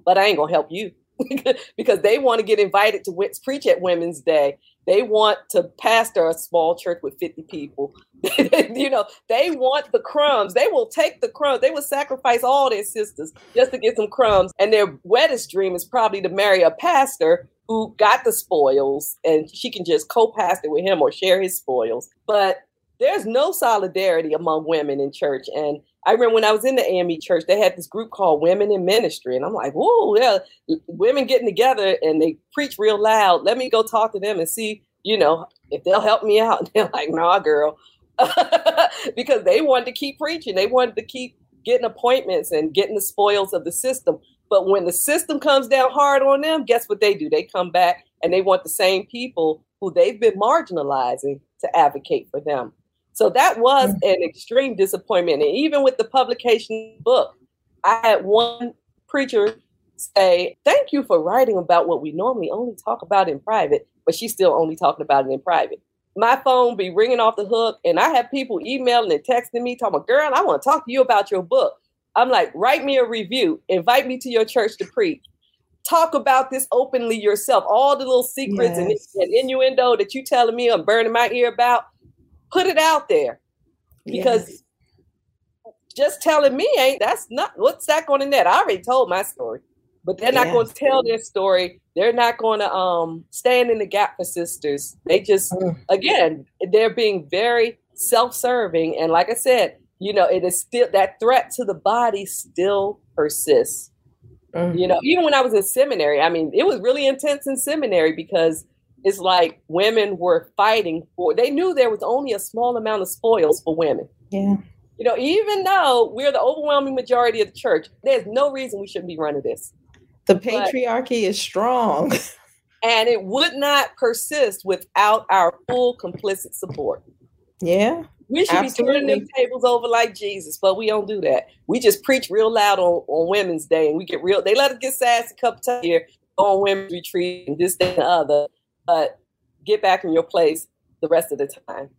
[SPEAKER 3] but I ain't gonna help you (laughs) because they want to get invited to preach at Women's Day. They want to pastor a small church with 50 people. (laughs) you know, they want the crumbs. They will take the crumbs. They will sacrifice all their sisters just to get some crumbs. And their wettest dream is probably to marry a pastor who got the spoils and she can just co-pastor with him or share his spoils. But there's no solidarity among women in church. And I remember when I was in the AME church, they had this group called Women in Ministry. And I'm like, whoa, yeah, women getting together and they preach real loud. Let me go talk to them and see, you know, if they'll help me out. And (laughs) they're like, nah, girl. (laughs) because they wanted to keep preaching. They wanted to keep getting appointments and getting the spoils of the system. But when the system comes down hard on them, guess what they do? They come back and they want the same people who they've been marginalizing to advocate for them. So that was an extreme disappointment. And even with the publication book, I had one preacher say, Thank you for writing about what we normally only talk about in private, but she's still only talking about it in private my phone be ringing off the hook, and I have people emailing and texting me, talking, "Girl, I want to talk to you about your book." I'm like, write me a review, invite me to your church to preach, talk about this openly yourself. All the little secrets yes. and, and, innuendo that you telling me I'm burning my ear about, put it out there, because yes. just telling me ain't that's not what's that going to net. I already told my story, but they're not going to tell their story. They're not going to um, stand in the gap for sisters. They just,
[SPEAKER 2] Mm.
[SPEAKER 3] again, they're being very self-serving, and like I said, you know, it is still that threat to the body still persists.
[SPEAKER 2] Mm.
[SPEAKER 3] You know, even when I was in seminary, I mean, it was really intense in seminary because it's like women were fighting for. They knew there was only a small amount of spoils for women.
[SPEAKER 2] Yeah.
[SPEAKER 3] You know, even though we're the overwhelming majority of the church, there's no reason we shouldn't be running this.
[SPEAKER 2] The patriarchy is strong. (laughs)
[SPEAKER 3] And it would not persist without our full complicit support.
[SPEAKER 2] yeah.
[SPEAKER 3] We should be turning them tables over like Jesus, but we don't do that. We just preach real loud on, on Women's Day and we get real. They let us get sassy a couple times here on women's retreat and this, that, and the other, but get back in your place the rest of the time.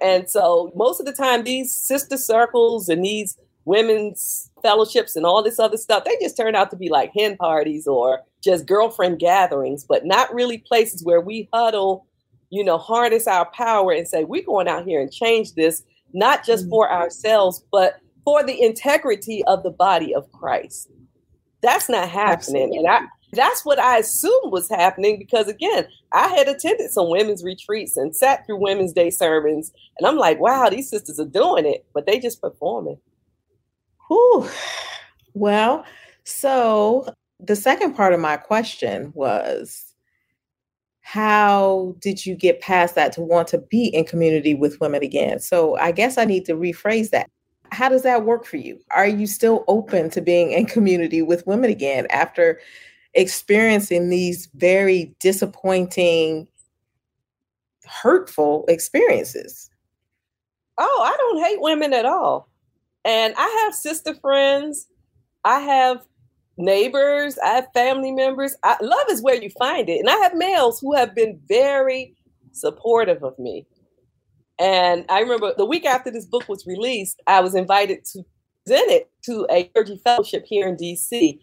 [SPEAKER 3] And so most of the time, these sister circles and these women's fellowships and all this other stuff, they just turn out to be like hen parties or just girlfriend gatherings, but not really places where we huddle, you know, harness our power and say, we're going out here and change this, not just
[SPEAKER 2] Mhm.
[SPEAKER 3] for ourselves, but for the integrity of the body of Christ. That's not happening. And I that's what I assumed was happening because again, I had attended some women's retreats and sat through women's day sermons, and I'm like, wow, these sisters are doing it, but they just performing.
[SPEAKER 2] Whew. Well, so the second part of my question was how did you get past that to want to be in community with women again? So I guess I need to rephrase that. How does that work for you? Are you still open to being in community with women again after experiencing these very disappointing, hurtful experiences?
[SPEAKER 3] Oh, I don't hate women at all. And I have sister friends. I have neighbors. I have family members. I, love is where you find it. And I have males who have been very supportive of me. And I remember the week after this book was released, I was invited to present it to a clergy fellowship here in DC.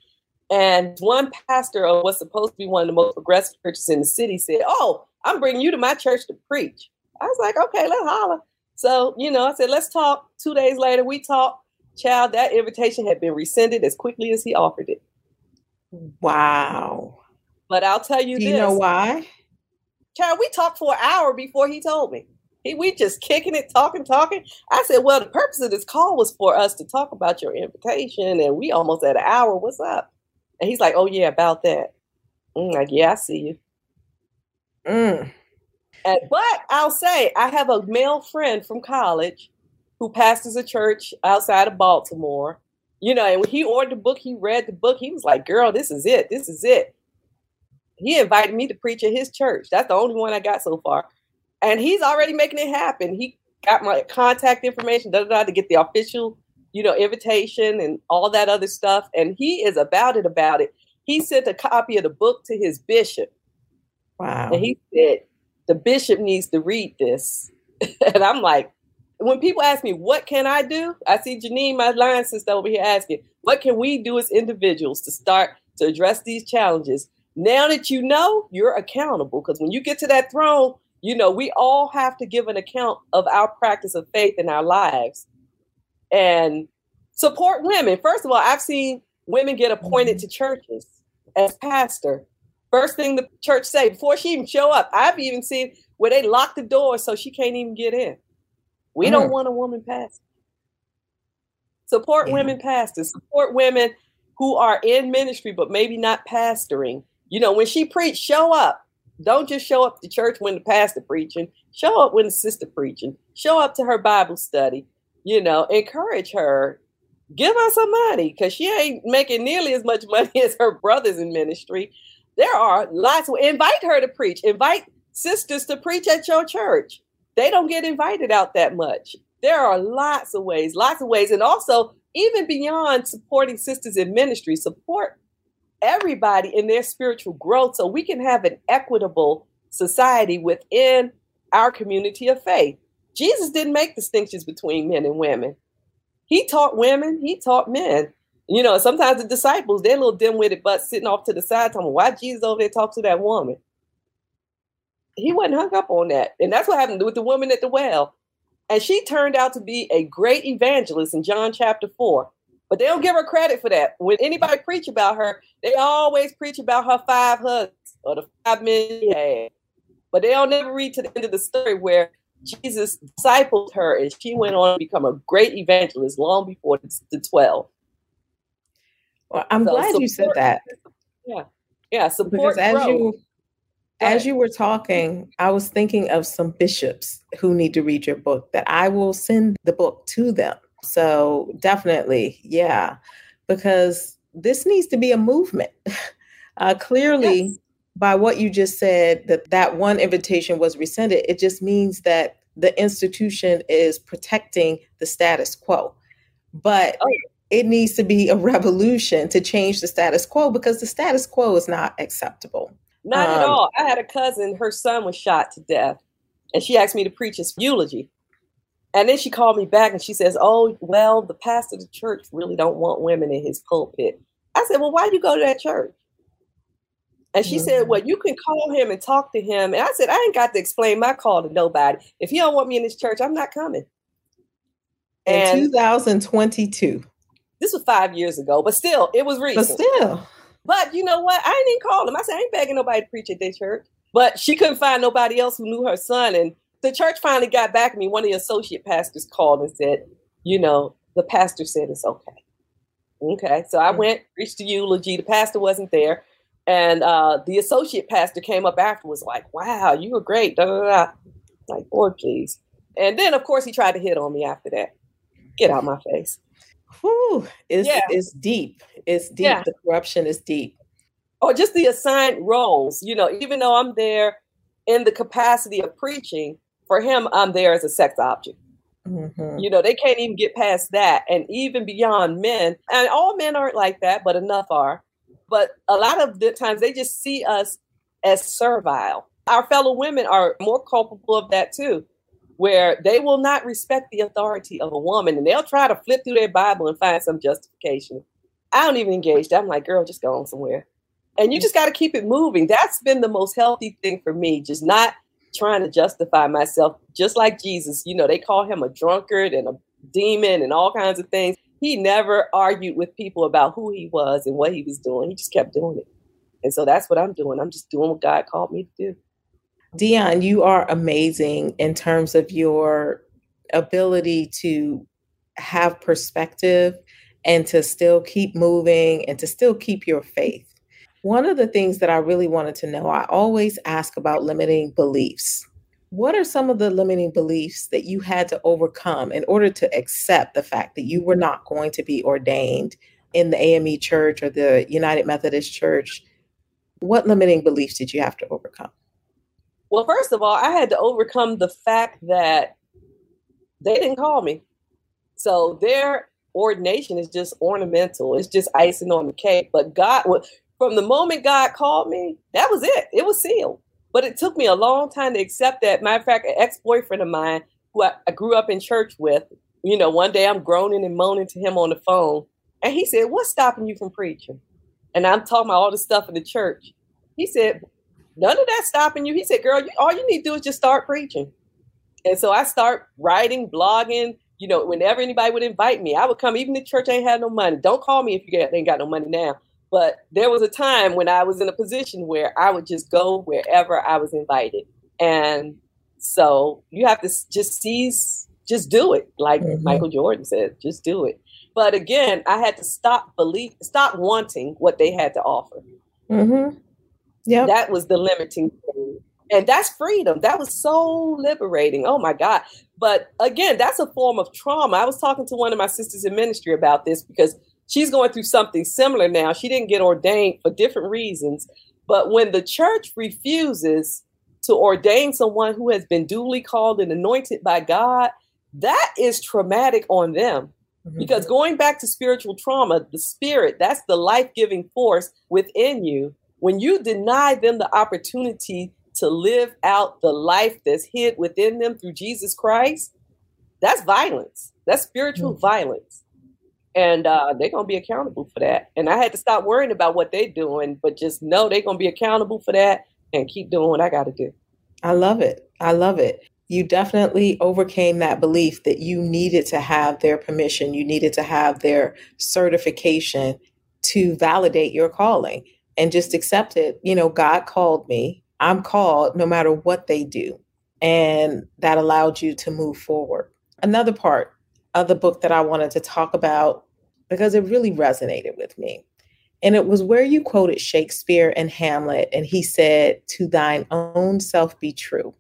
[SPEAKER 3] And one pastor of what's supposed to be one of the most progressive churches in the city said, Oh, I'm bringing you to my church to preach. I was like, Okay, let's holler. So, you know, I said, let's talk. Two days later, we talked. Child, that invitation had been rescinded as quickly as he offered it.
[SPEAKER 2] Wow.
[SPEAKER 3] But I'll tell you
[SPEAKER 2] Do
[SPEAKER 3] this.
[SPEAKER 2] you know why?
[SPEAKER 3] Child, we talked for an hour before he told me. He, we just kicking it, talking, talking. I said, well, the purpose of this call was for us to talk about your invitation, and we almost at an hour. What's up? And he's like, oh, yeah, about that. I'm like, yeah, I see you.
[SPEAKER 2] Mm.
[SPEAKER 3] And, but I'll say, I have a male friend from college who pastors a church outside of Baltimore. You know, and when he ordered the book, he read the book. He was like, "Girl, this is it. This is it." He invited me to preach at his church. That's the only one I got so far, and he's already making it happen. He got my contact information, da da da, to get the official, you know, invitation and all that other stuff. And he is about it. About it. He sent a copy of the book to his bishop,
[SPEAKER 2] Wow.
[SPEAKER 3] and he said, the bishop needs to read this. (laughs) and I'm like, when people ask me, what can I do? I see Janine, my line sister over here asking, what can we do as individuals to start to address these challenges? Now that you know, you're accountable. Because when you get to that throne, you know, we all have to give an account of our practice of faith in our lives. And support women. First of all, I've seen women get appointed to churches as pastor. First thing the church say before she even show up, I've even seen where they lock the door so she can't even get in. We don't
[SPEAKER 2] Mm.
[SPEAKER 3] want a woman pastor. Support
[SPEAKER 2] Yeah.
[SPEAKER 3] women pastors. Support women who are in ministry but maybe not pastoring. You know, when she preach, show up. Don't just show up to church when the pastor preaching. Show up when the sister preaching. Show up to her Bible study. You know, encourage her. Give her some money because she ain't making nearly as much (laughs) money as her brothers in ministry. There are lots invite her to preach. Invite sisters to preach at your church. They don't get invited out that much. There are lots of ways, lots of ways. And also, even beyond supporting sisters in ministry, support everybody in their spiritual growth so we can have an equitable society within our community of faith. Jesus didn't make distinctions between men and women. He taught women, he taught men. You know, sometimes the disciples, they're little dim-witted butts sitting off to the side, talking, why Jesus over there talk to that woman? He wasn't hung up on that. And that's what happened with the woman at the well. And she turned out to be a great evangelist in John chapter 4. But they don't give her credit for that. When anybody preach about her, they always preach about her five husbands or the five men she had. But they don't never read to the end of the story where Jesus discipled her and she went on to become a great evangelist long before the 12.
[SPEAKER 2] Well, I'm so glad support, you said that.
[SPEAKER 3] Yeah. Yeah. Support
[SPEAKER 2] because as you as you were talking, I was thinking of some bishops who need to read your book that I will send the book to them. So definitely, yeah, because this needs to be a movement. (laughs) Uh, clearly, yes. by what you just said, that that one invitation was rescinded. It just means that the institution is protecting the status quo. But oh. it needs to be a revolution to change the status quo because the status quo is not acceptable.
[SPEAKER 3] Not um, at all. I had a cousin, her son was shot to death, and she asked me to preach his eulogy. And then she called me back and she says, "Oh, well, the pastor of the church really don't want women in his pulpit." I said, "Well, why do you go to that church?" And she mm-hmm. said, Well, you can call him and talk to him. And I said, I ain't got to explain my call to nobody. If he don't want me in this church, I'm not coming.
[SPEAKER 2] And in 2022.
[SPEAKER 3] This was five years ago, but still, it was recent.
[SPEAKER 2] But still.
[SPEAKER 3] But you know what? I didn't even call him. I said, I ain't begging nobody to preach at their church. But she couldn't find nobody else who knew her son. And the church finally got back to me. One of the associate pastors called and said, you know, the pastor said it's okay. Okay. So I mm. went, preached the eulogy. The pastor wasn't there. And uh, the associate pastor came up afterwards, like, wow, you were great. Da, da, da. Like, Lord, please. And then, of course, he tried to hit on me after that. Get out my face.
[SPEAKER 2] Whew, it's, yeah. it's deep. It's deep. Yeah. The corruption is deep.
[SPEAKER 3] Or just the assigned roles. You know, even though I'm there in the capacity of preaching, for him, I'm there as a sex object. Mm-hmm. You know, they can't even get past that. And even beyond men, and all men aren't like that, but enough are. But a lot of the times they just see us as servile. Our fellow women are more culpable of that too, where they will not respect the authority of a woman and they'll try to flip through their Bible and find some justification. I don't even engage. that. I'm like, girl, just go on somewhere. And you just got to keep it moving. That's been the most healthy thing for me, just not trying to justify myself, just like Jesus. You know, they call him a drunkard and a demon and all kinds of things he never argued with people about who he was and what he was doing. He just kept doing it. And so that's what I'm doing. I'm just doing what God called me to do.
[SPEAKER 2] Dionne, you are amazing in terms of your ability to have perspective and to still keep moving and to still keep your faith. One of the things that I really wanted to know, I always ask about limiting beliefs. What are some of the limiting beliefs that you had to overcome in order to accept the fact that you were not going to be ordained in the AME church or the United Methodist Church? What limiting beliefs did you have to overcome?
[SPEAKER 3] Well, first of all, I had to overcome the fact that they didn't call me. So their ordination is just ornamental, it's just icing on the cake. But God, from the moment God called me, that was it, it was sealed. But it took me a long time to accept that. Matter of fact, an ex boyfriend of mine who I, I, grew up in church with, you know, one day I'm groaning and moaning to him on the phone. And he said, What's stopping you from preaching? And I'm talking about all the stuff in the church. He said, None of that stopping you. He said, Girl, you, all you need to do is just start preaching. And so I start writing, blogging. You know, whenever anybody would invite me, I would come, even the church ain't had no money. Don't call me if you ain't got no money now. But there was a time when I was in a position where I would just go wherever I was invited. And so you have to just seize, just do it. Like mm-hmm. Michael Jordan said, just do it. But again, I had to stop believe, stop wanting what they had to offer.
[SPEAKER 2] Mm-hmm. Yeah,
[SPEAKER 3] that was the limiting thing, and that's freedom. That was so liberating. Oh my God! But again, that's a form of trauma. I was talking to one of my sisters in ministry about this because she's going through something similar now. She didn't get ordained for different reasons. But when the church refuses to ordain someone who has been duly called and anointed by God, that is traumatic on them. Mm-hmm. Because going back to spiritual trauma, the spirit, that's the life giving force within you. When you deny them the opportunity to live out the life that's hid within them through Jesus Christ, that's violence. That's spiritual mm-hmm. violence and uh, they're gonna be accountable for that. And I had to stop worrying about what they're doing, but just know they're gonna be accountable for that and keep doing what I got to do.
[SPEAKER 2] I love it. I love it. you definitely overcame that belief that you needed to have their permission, you needed to have their certification to validate your calling and just accept it. You know, God called me, I'm called no matter what they do. And that allowed you to move forward. Another part of the book that I wanted to talk about because it really resonated with me. And it was where you quoted Shakespeare and Hamlet, and he said, To thine own self be true.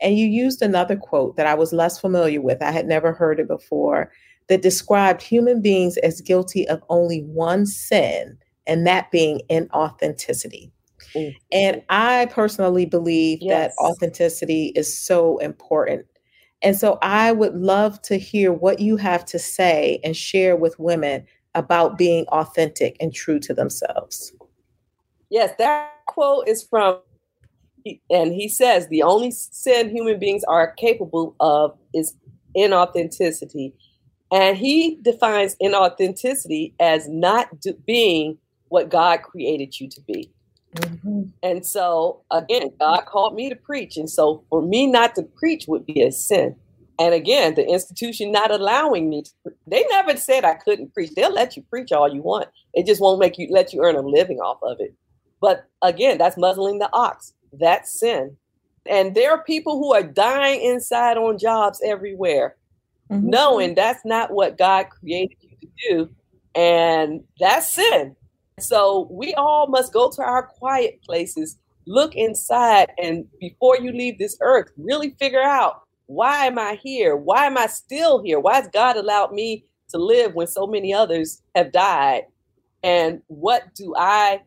[SPEAKER 2] And you used another quote that I was less familiar with, I had never heard it before, that described human beings as guilty of only one sin, and that being inauthenticity. Mm-hmm. And I personally believe yes. that authenticity is so important. And so I would love to hear what you have to say and share with women about being authentic and true to themselves.
[SPEAKER 3] Yes, that quote is from and he says the only sin human beings are capable of is inauthenticity. And he defines inauthenticity as not being what God created you to be. Mm-hmm. And so, again, God called me to preach. And so, for me not to preach would be a sin. And again, the institution not allowing me to, they never said I couldn't preach. They'll let you preach all you want. It just won't make you let you earn a living off of it. But again, that's muzzling the ox. That's sin. And there are people who are dying inside on jobs everywhere, mm-hmm. knowing that's not what God created you to do. And that's sin. So we all must go to our quiet places, look inside, and before you leave this earth, really figure out why am I here? Why am I still here? Why has God allowed me to live when so many others have died? And what do I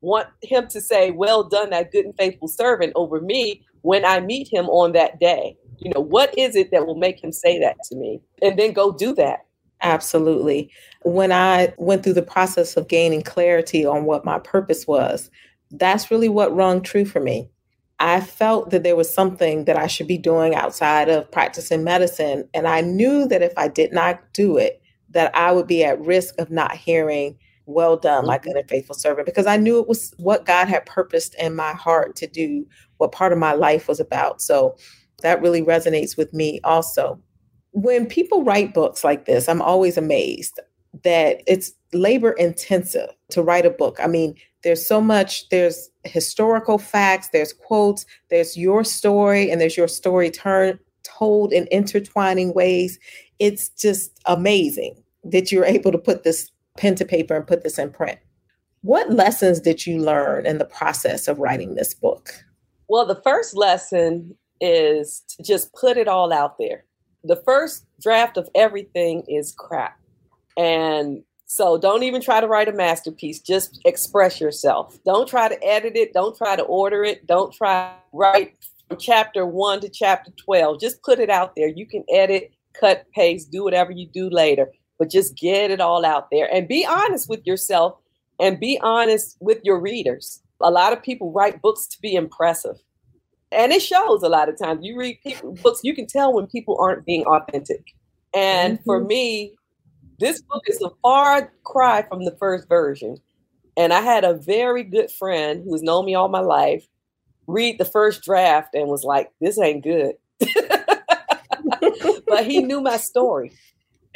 [SPEAKER 3] want him to say, Well done, that good and faithful servant over me when I meet him on that day? You know, what is it that will make him say that to me? And then go do that.
[SPEAKER 2] Absolutely. When I went through the process of gaining clarity on what my purpose was, that's really what rung true for me. I felt that there was something that I should be doing outside of practicing medicine. And I knew that if I did not do it, that I would be at risk of not hearing well done, my good mm-hmm. and faithful servant, because I knew it was what God had purposed in my heart to do, what part of my life was about. So that really resonates with me also. When people write books like this, I'm always amazed that it's labor intensive to write a book. I mean, there's so much, there's historical facts, there's quotes, there's your story, and there's your story turned told in intertwining ways. It's just amazing that you're able to put this pen to paper and put this in print. What lessons did you learn in the process of writing this book?
[SPEAKER 3] Well, the first lesson is to just put it all out there. The first draft of everything is crap. And so don't even try to write a masterpiece. Just express yourself. Don't try to edit it. Don't try to order it. Don't try write from chapter one to chapter 12. Just put it out there. You can edit, cut, paste, do whatever you do later but just get it all out there and be honest with yourself and be honest with your readers. A lot of people write books to be impressive. And it shows a lot of times. You read people, books, you can tell when people aren't being authentic. And mm-hmm. for me, this book is a far cry from the first version. And I had a very good friend who's known me all my life read the first draft and was like, this ain't good. (laughs) but he knew my story.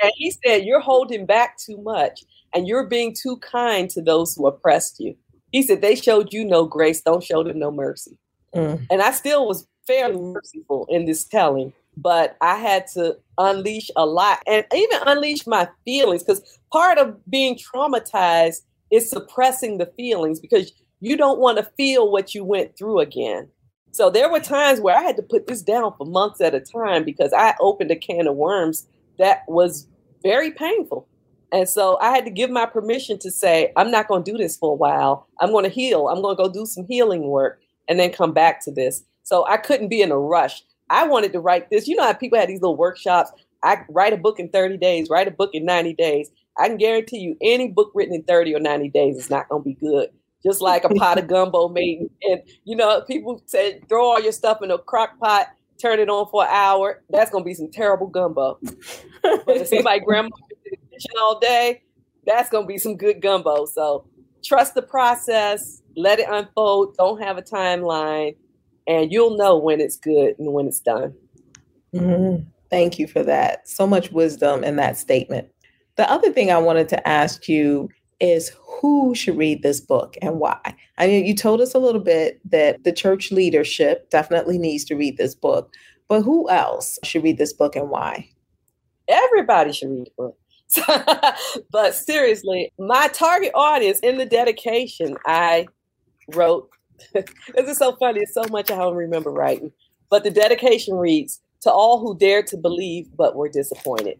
[SPEAKER 3] And he said, You're holding back too much and you're being too kind to those who oppressed you. He said, They showed you no grace, don't show them no mercy. Mm. And I still was fairly merciful in this telling, but I had to unleash a lot and even unleash my feelings because part of being traumatized is suppressing the feelings because you don't want to feel what you went through again. So there were times where I had to put this down for months at a time because I opened a can of worms that was very painful. And so I had to give my permission to say, I'm not going to do this for a while. I'm going to heal. I'm going to go do some healing work and then come back to this. So I couldn't be in a rush. I wanted to write this. You know how people had these little workshops. I write a book in 30 days, write a book in 90 days. I can guarantee you any book written in 30 or 90 days is not going to be good. Just like a pot of (laughs) gumbo made. And, you know, people said throw all your stuff in a crock pot turn it on for an hour, that's gonna be some terrible gumbo. but if somebody (laughs) grandma in the kitchen all day, that's gonna be some good gumbo. So trust the process, let it unfold, don't have a timeline, and you'll know when it's good and when it's done.
[SPEAKER 2] Mm-hmm. Thank you for that. So much wisdom in that statement. The other thing I wanted to ask you is who should read this book and why? I mean, you told us a little bit that the church leadership definitely needs to read this book, but who else should read this book and why?
[SPEAKER 3] Everybody should read the book. But seriously, my target audience in the dedication, I wrote, (laughs) this is so funny. It's so much I don't remember writing. But the dedication reads To all who dared to believe but were disappointed.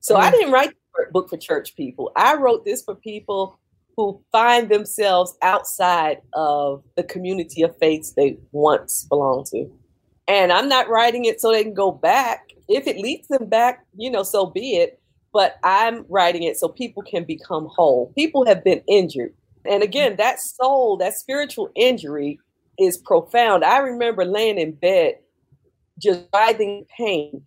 [SPEAKER 3] So mm. I didn't write the book for church people. I wrote this for people who find themselves outside of the community of faiths they once belonged to. And I'm not writing it so they can go back. If it leads them back, you know, so be it but I'm writing it so people can become whole. People have been injured. And again, that soul, that spiritual injury is profound. I remember laying in bed just writhing pain,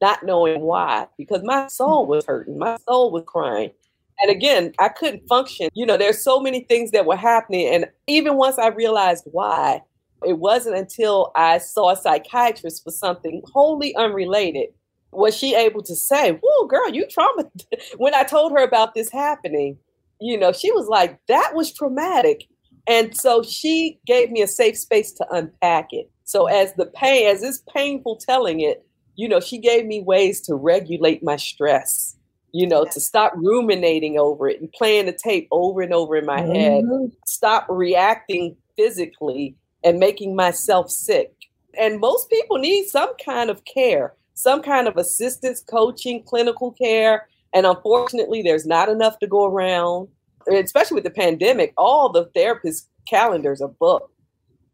[SPEAKER 3] not knowing why, because my soul was hurting, my soul was crying. And again, I couldn't function. You know, there's so many things that were happening. And even once I realized why, it wasn't until I saw a psychiatrist for something wholly unrelated was she able to say, "Whoa, girl, you trauma?" (laughs) when I told her about this happening, you know, she was like, "That was traumatic," and so she gave me a safe space to unpack it. So as the pain, as it's painful telling it, you know, she gave me ways to regulate my stress. You know, to stop ruminating over it and playing the tape over and over in my mm-hmm. head. Stop reacting physically and making myself sick. And most people need some kind of care some kind of assistance, coaching, clinical care. And unfortunately, there's not enough to go around, especially with the pandemic. All the therapist calendars are booked.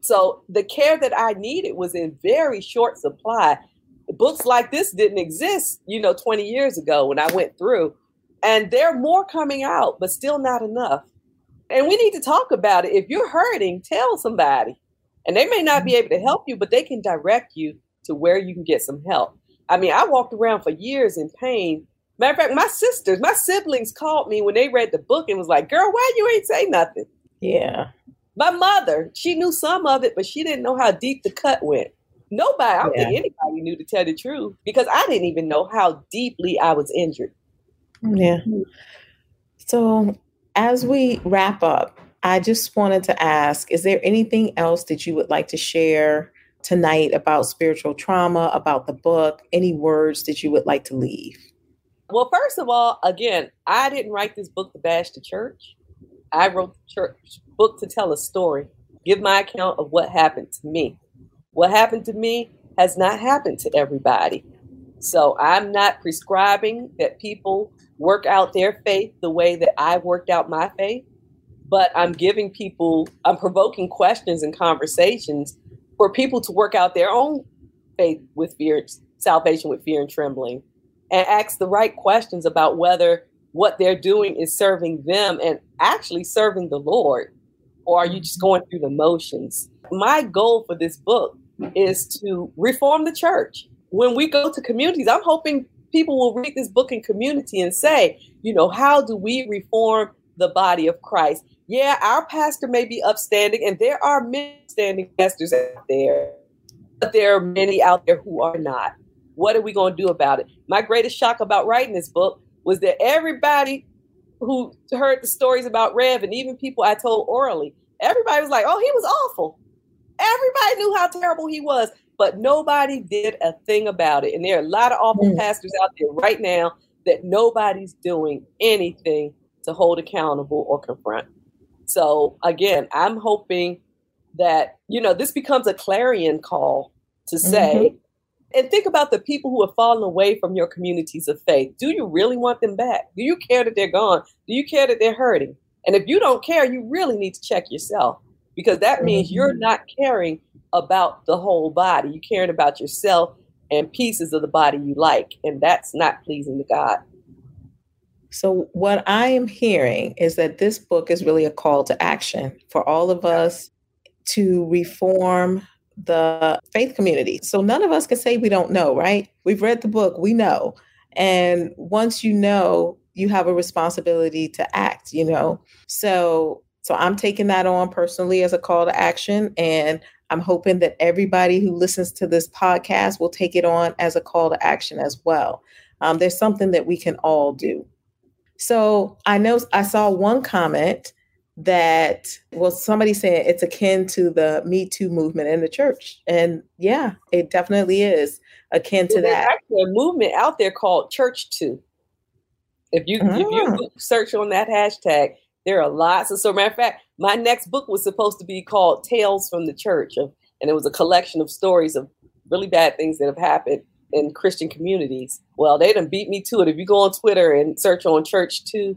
[SPEAKER 3] So the care that I needed was in very short supply. Books like this didn't exist, you know, 20 years ago when I went through. And there are more coming out, but still not enough. And we need to talk about it. If you're hurting, tell somebody. And they may not be able to help you, but they can direct you to where you can get some help. I mean, I walked around for years in pain. Matter of fact, my sisters, my siblings called me when they read the book and was like, girl, why you ain't say nothing?
[SPEAKER 2] Yeah.
[SPEAKER 3] My mother, she knew some of it, but she didn't know how deep the cut went. Nobody, I don't yeah. think anybody knew to tell the truth because I didn't even know how deeply I was injured.
[SPEAKER 2] Yeah. So as we wrap up, I just wanted to ask is there anything else that you would like to share tonight about spiritual trauma, about the book, any words that you would like to leave?
[SPEAKER 3] Well, first of all, again, I didn't write this book to bash the church. I wrote the church book to tell a story, give my account of what happened to me. What happened to me has not happened to everybody. So I'm not prescribing that people work out their faith the way that I worked out my faith, but I'm giving people, I'm provoking questions and conversations for people to work out their own faith with fear, salvation with fear and trembling, and ask the right questions about whether what they're doing is serving them and actually serving the Lord, or are you just mm-hmm. going through the motions? My goal for this book is to reform the church. When we go to communities, I'm hoping people will read this book in community and say, you know, how do we reform the body of Christ? Yeah, our pastor may be upstanding, and there are many standing pastors out there, but there are many out there who are not. What are we going to do about it? My greatest shock about writing this book was that everybody who heard the stories about Rev and even people I told orally, everybody was like, oh, he was awful. Everybody knew how terrible he was, but nobody did a thing about it. And there are a lot of awful mm. pastors out there right now that nobody's doing anything to hold accountable or confront. So again, I'm hoping that, you know, this becomes a clarion call to say, mm-hmm. and think about the people who have fallen away from your communities of faith. Do you really want them back? Do you care that they're gone? Do you care that they're hurting? And if you don't care, you really need to check yourself because that means mm-hmm. you're not caring about the whole body. You're caring about yourself and pieces of the body you like. And that's not pleasing to God.
[SPEAKER 2] So, what I am hearing is that this book is really a call to action for all of us to reform the faith community. So none of us can say we don't know, right? We've read the book, we know. And once you know, you have a responsibility to act, you know. So so I'm taking that on personally as a call to action and I'm hoping that everybody who listens to this podcast will take it on as a call to action as well. Um, there's something that we can all do. So I know I saw one comment that well somebody saying it's akin to the me too movement in the church. And yeah it definitely is akin to that There's
[SPEAKER 3] actually a movement out there called church too. If you if you ah. search on that hashtag there are lots of so matter of fact my next book was supposed to be called tales from the church of, and it was a collection of stories of really bad things that have happened in christian communities well they done beat me to it if you go on twitter and search on church too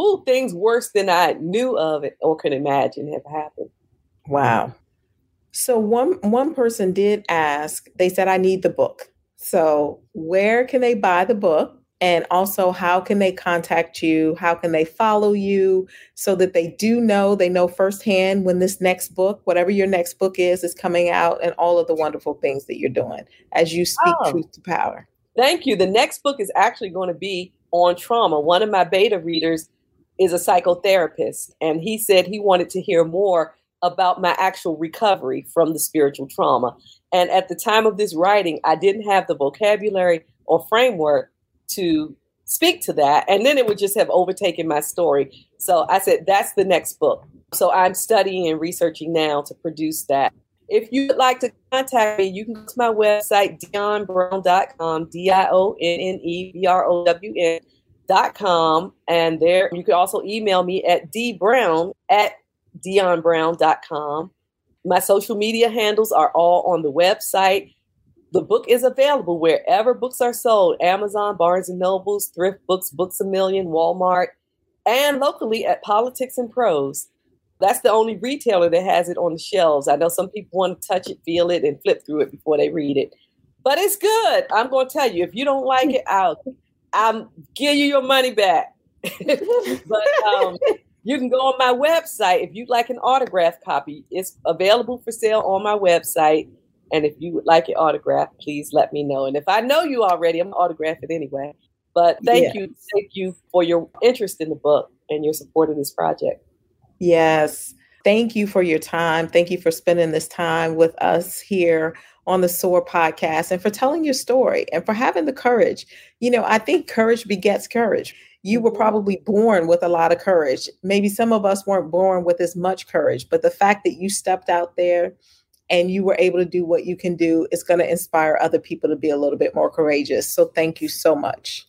[SPEAKER 3] ooh, things worse than I knew of it or could imagine have happened.
[SPEAKER 2] Wow. So one one person did ask, they said, I need the book. So where can they buy the book? And also, how can they contact you? How can they follow you so that they do know, they know firsthand when this next book, whatever your next book is, is coming out and all of the wonderful things that you're doing as you speak oh, truth to power?
[SPEAKER 3] Thank you. The next book is actually going to be on trauma. One of my beta readers is a psychotherapist, and he said he wanted to hear more about my actual recovery from the spiritual trauma. And at the time of this writing, I didn't have the vocabulary or framework to speak to that. And then it would just have overtaken my story. So I said, that's the next book. So I'm studying and researching now to produce that. If you'd like to contact me, you can go to my website, dionnebrown.com, D I O N N E B R O W N dot com and there you can also email me at dbrown at dionnebrown.com my social media handles are all on the website the book is available wherever books are sold amazon barnes and nobles thrift books books a million walmart and locally at politics and prose that's the only retailer that has it on the shelves i know some people want to touch it feel it and flip through it before they read it but it's good i'm going to tell you if you don't like it i'll I'm give you your money back. (laughs) but um, you can go on my website if you'd like an autograph copy. It's available for sale on my website. And if you would like it autographed, please let me know. And if I know you already, I'm autograph it anyway. But thank you, thank you for your interest in the book and your support of this project.
[SPEAKER 2] Yes. Thank you for your time. Thank you for spending this time with us here on the SOAR podcast and for telling your story and for having the courage. You know, I think courage begets courage. You were mm-hmm. probably born with a lot of courage. Maybe some of us weren't born with as much courage, but the fact that you stepped out there and you were able to do what you can do is going to inspire other people to be a little bit more courageous. So thank you so much.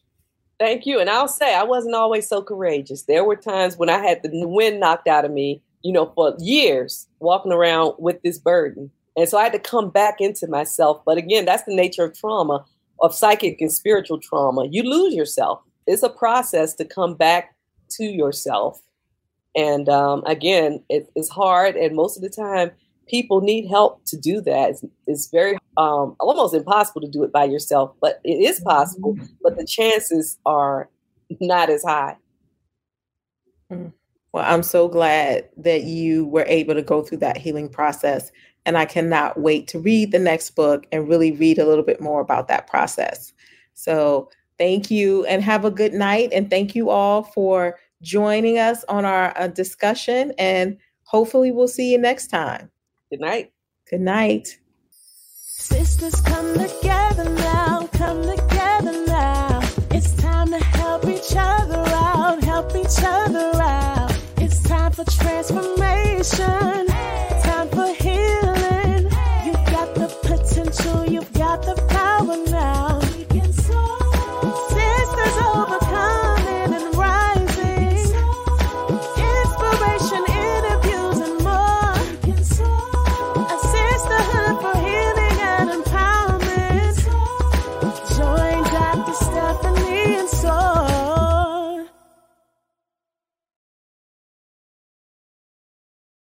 [SPEAKER 3] Thank you. And I'll say I wasn't always so courageous. There were times when I had the wind knocked out of me, you know, for years walking around with this burden. And so I had to come back into myself. But again, that's the nature of trauma, of psychic and spiritual trauma. You lose yourself. It's a process to come back to yourself. And um, again, it, it's hard. And most of the time, people need help to do that. It's, it's very um, almost impossible to do it by yourself, but it is possible. Mm-hmm. But the chances are not as high.
[SPEAKER 2] Mm. Well, I'm so glad that you were able to go through that healing process and I cannot wait to read the next book and really read a little bit more about that process. So thank you and have a good night. And thank you all for joining us on our uh, discussion. And hopefully, we'll see you next time.
[SPEAKER 3] Good night.
[SPEAKER 2] Good night.
[SPEAKER 1] Sisters come together now, come together now. It's time to help each other out, help each other out. It's time for transformation.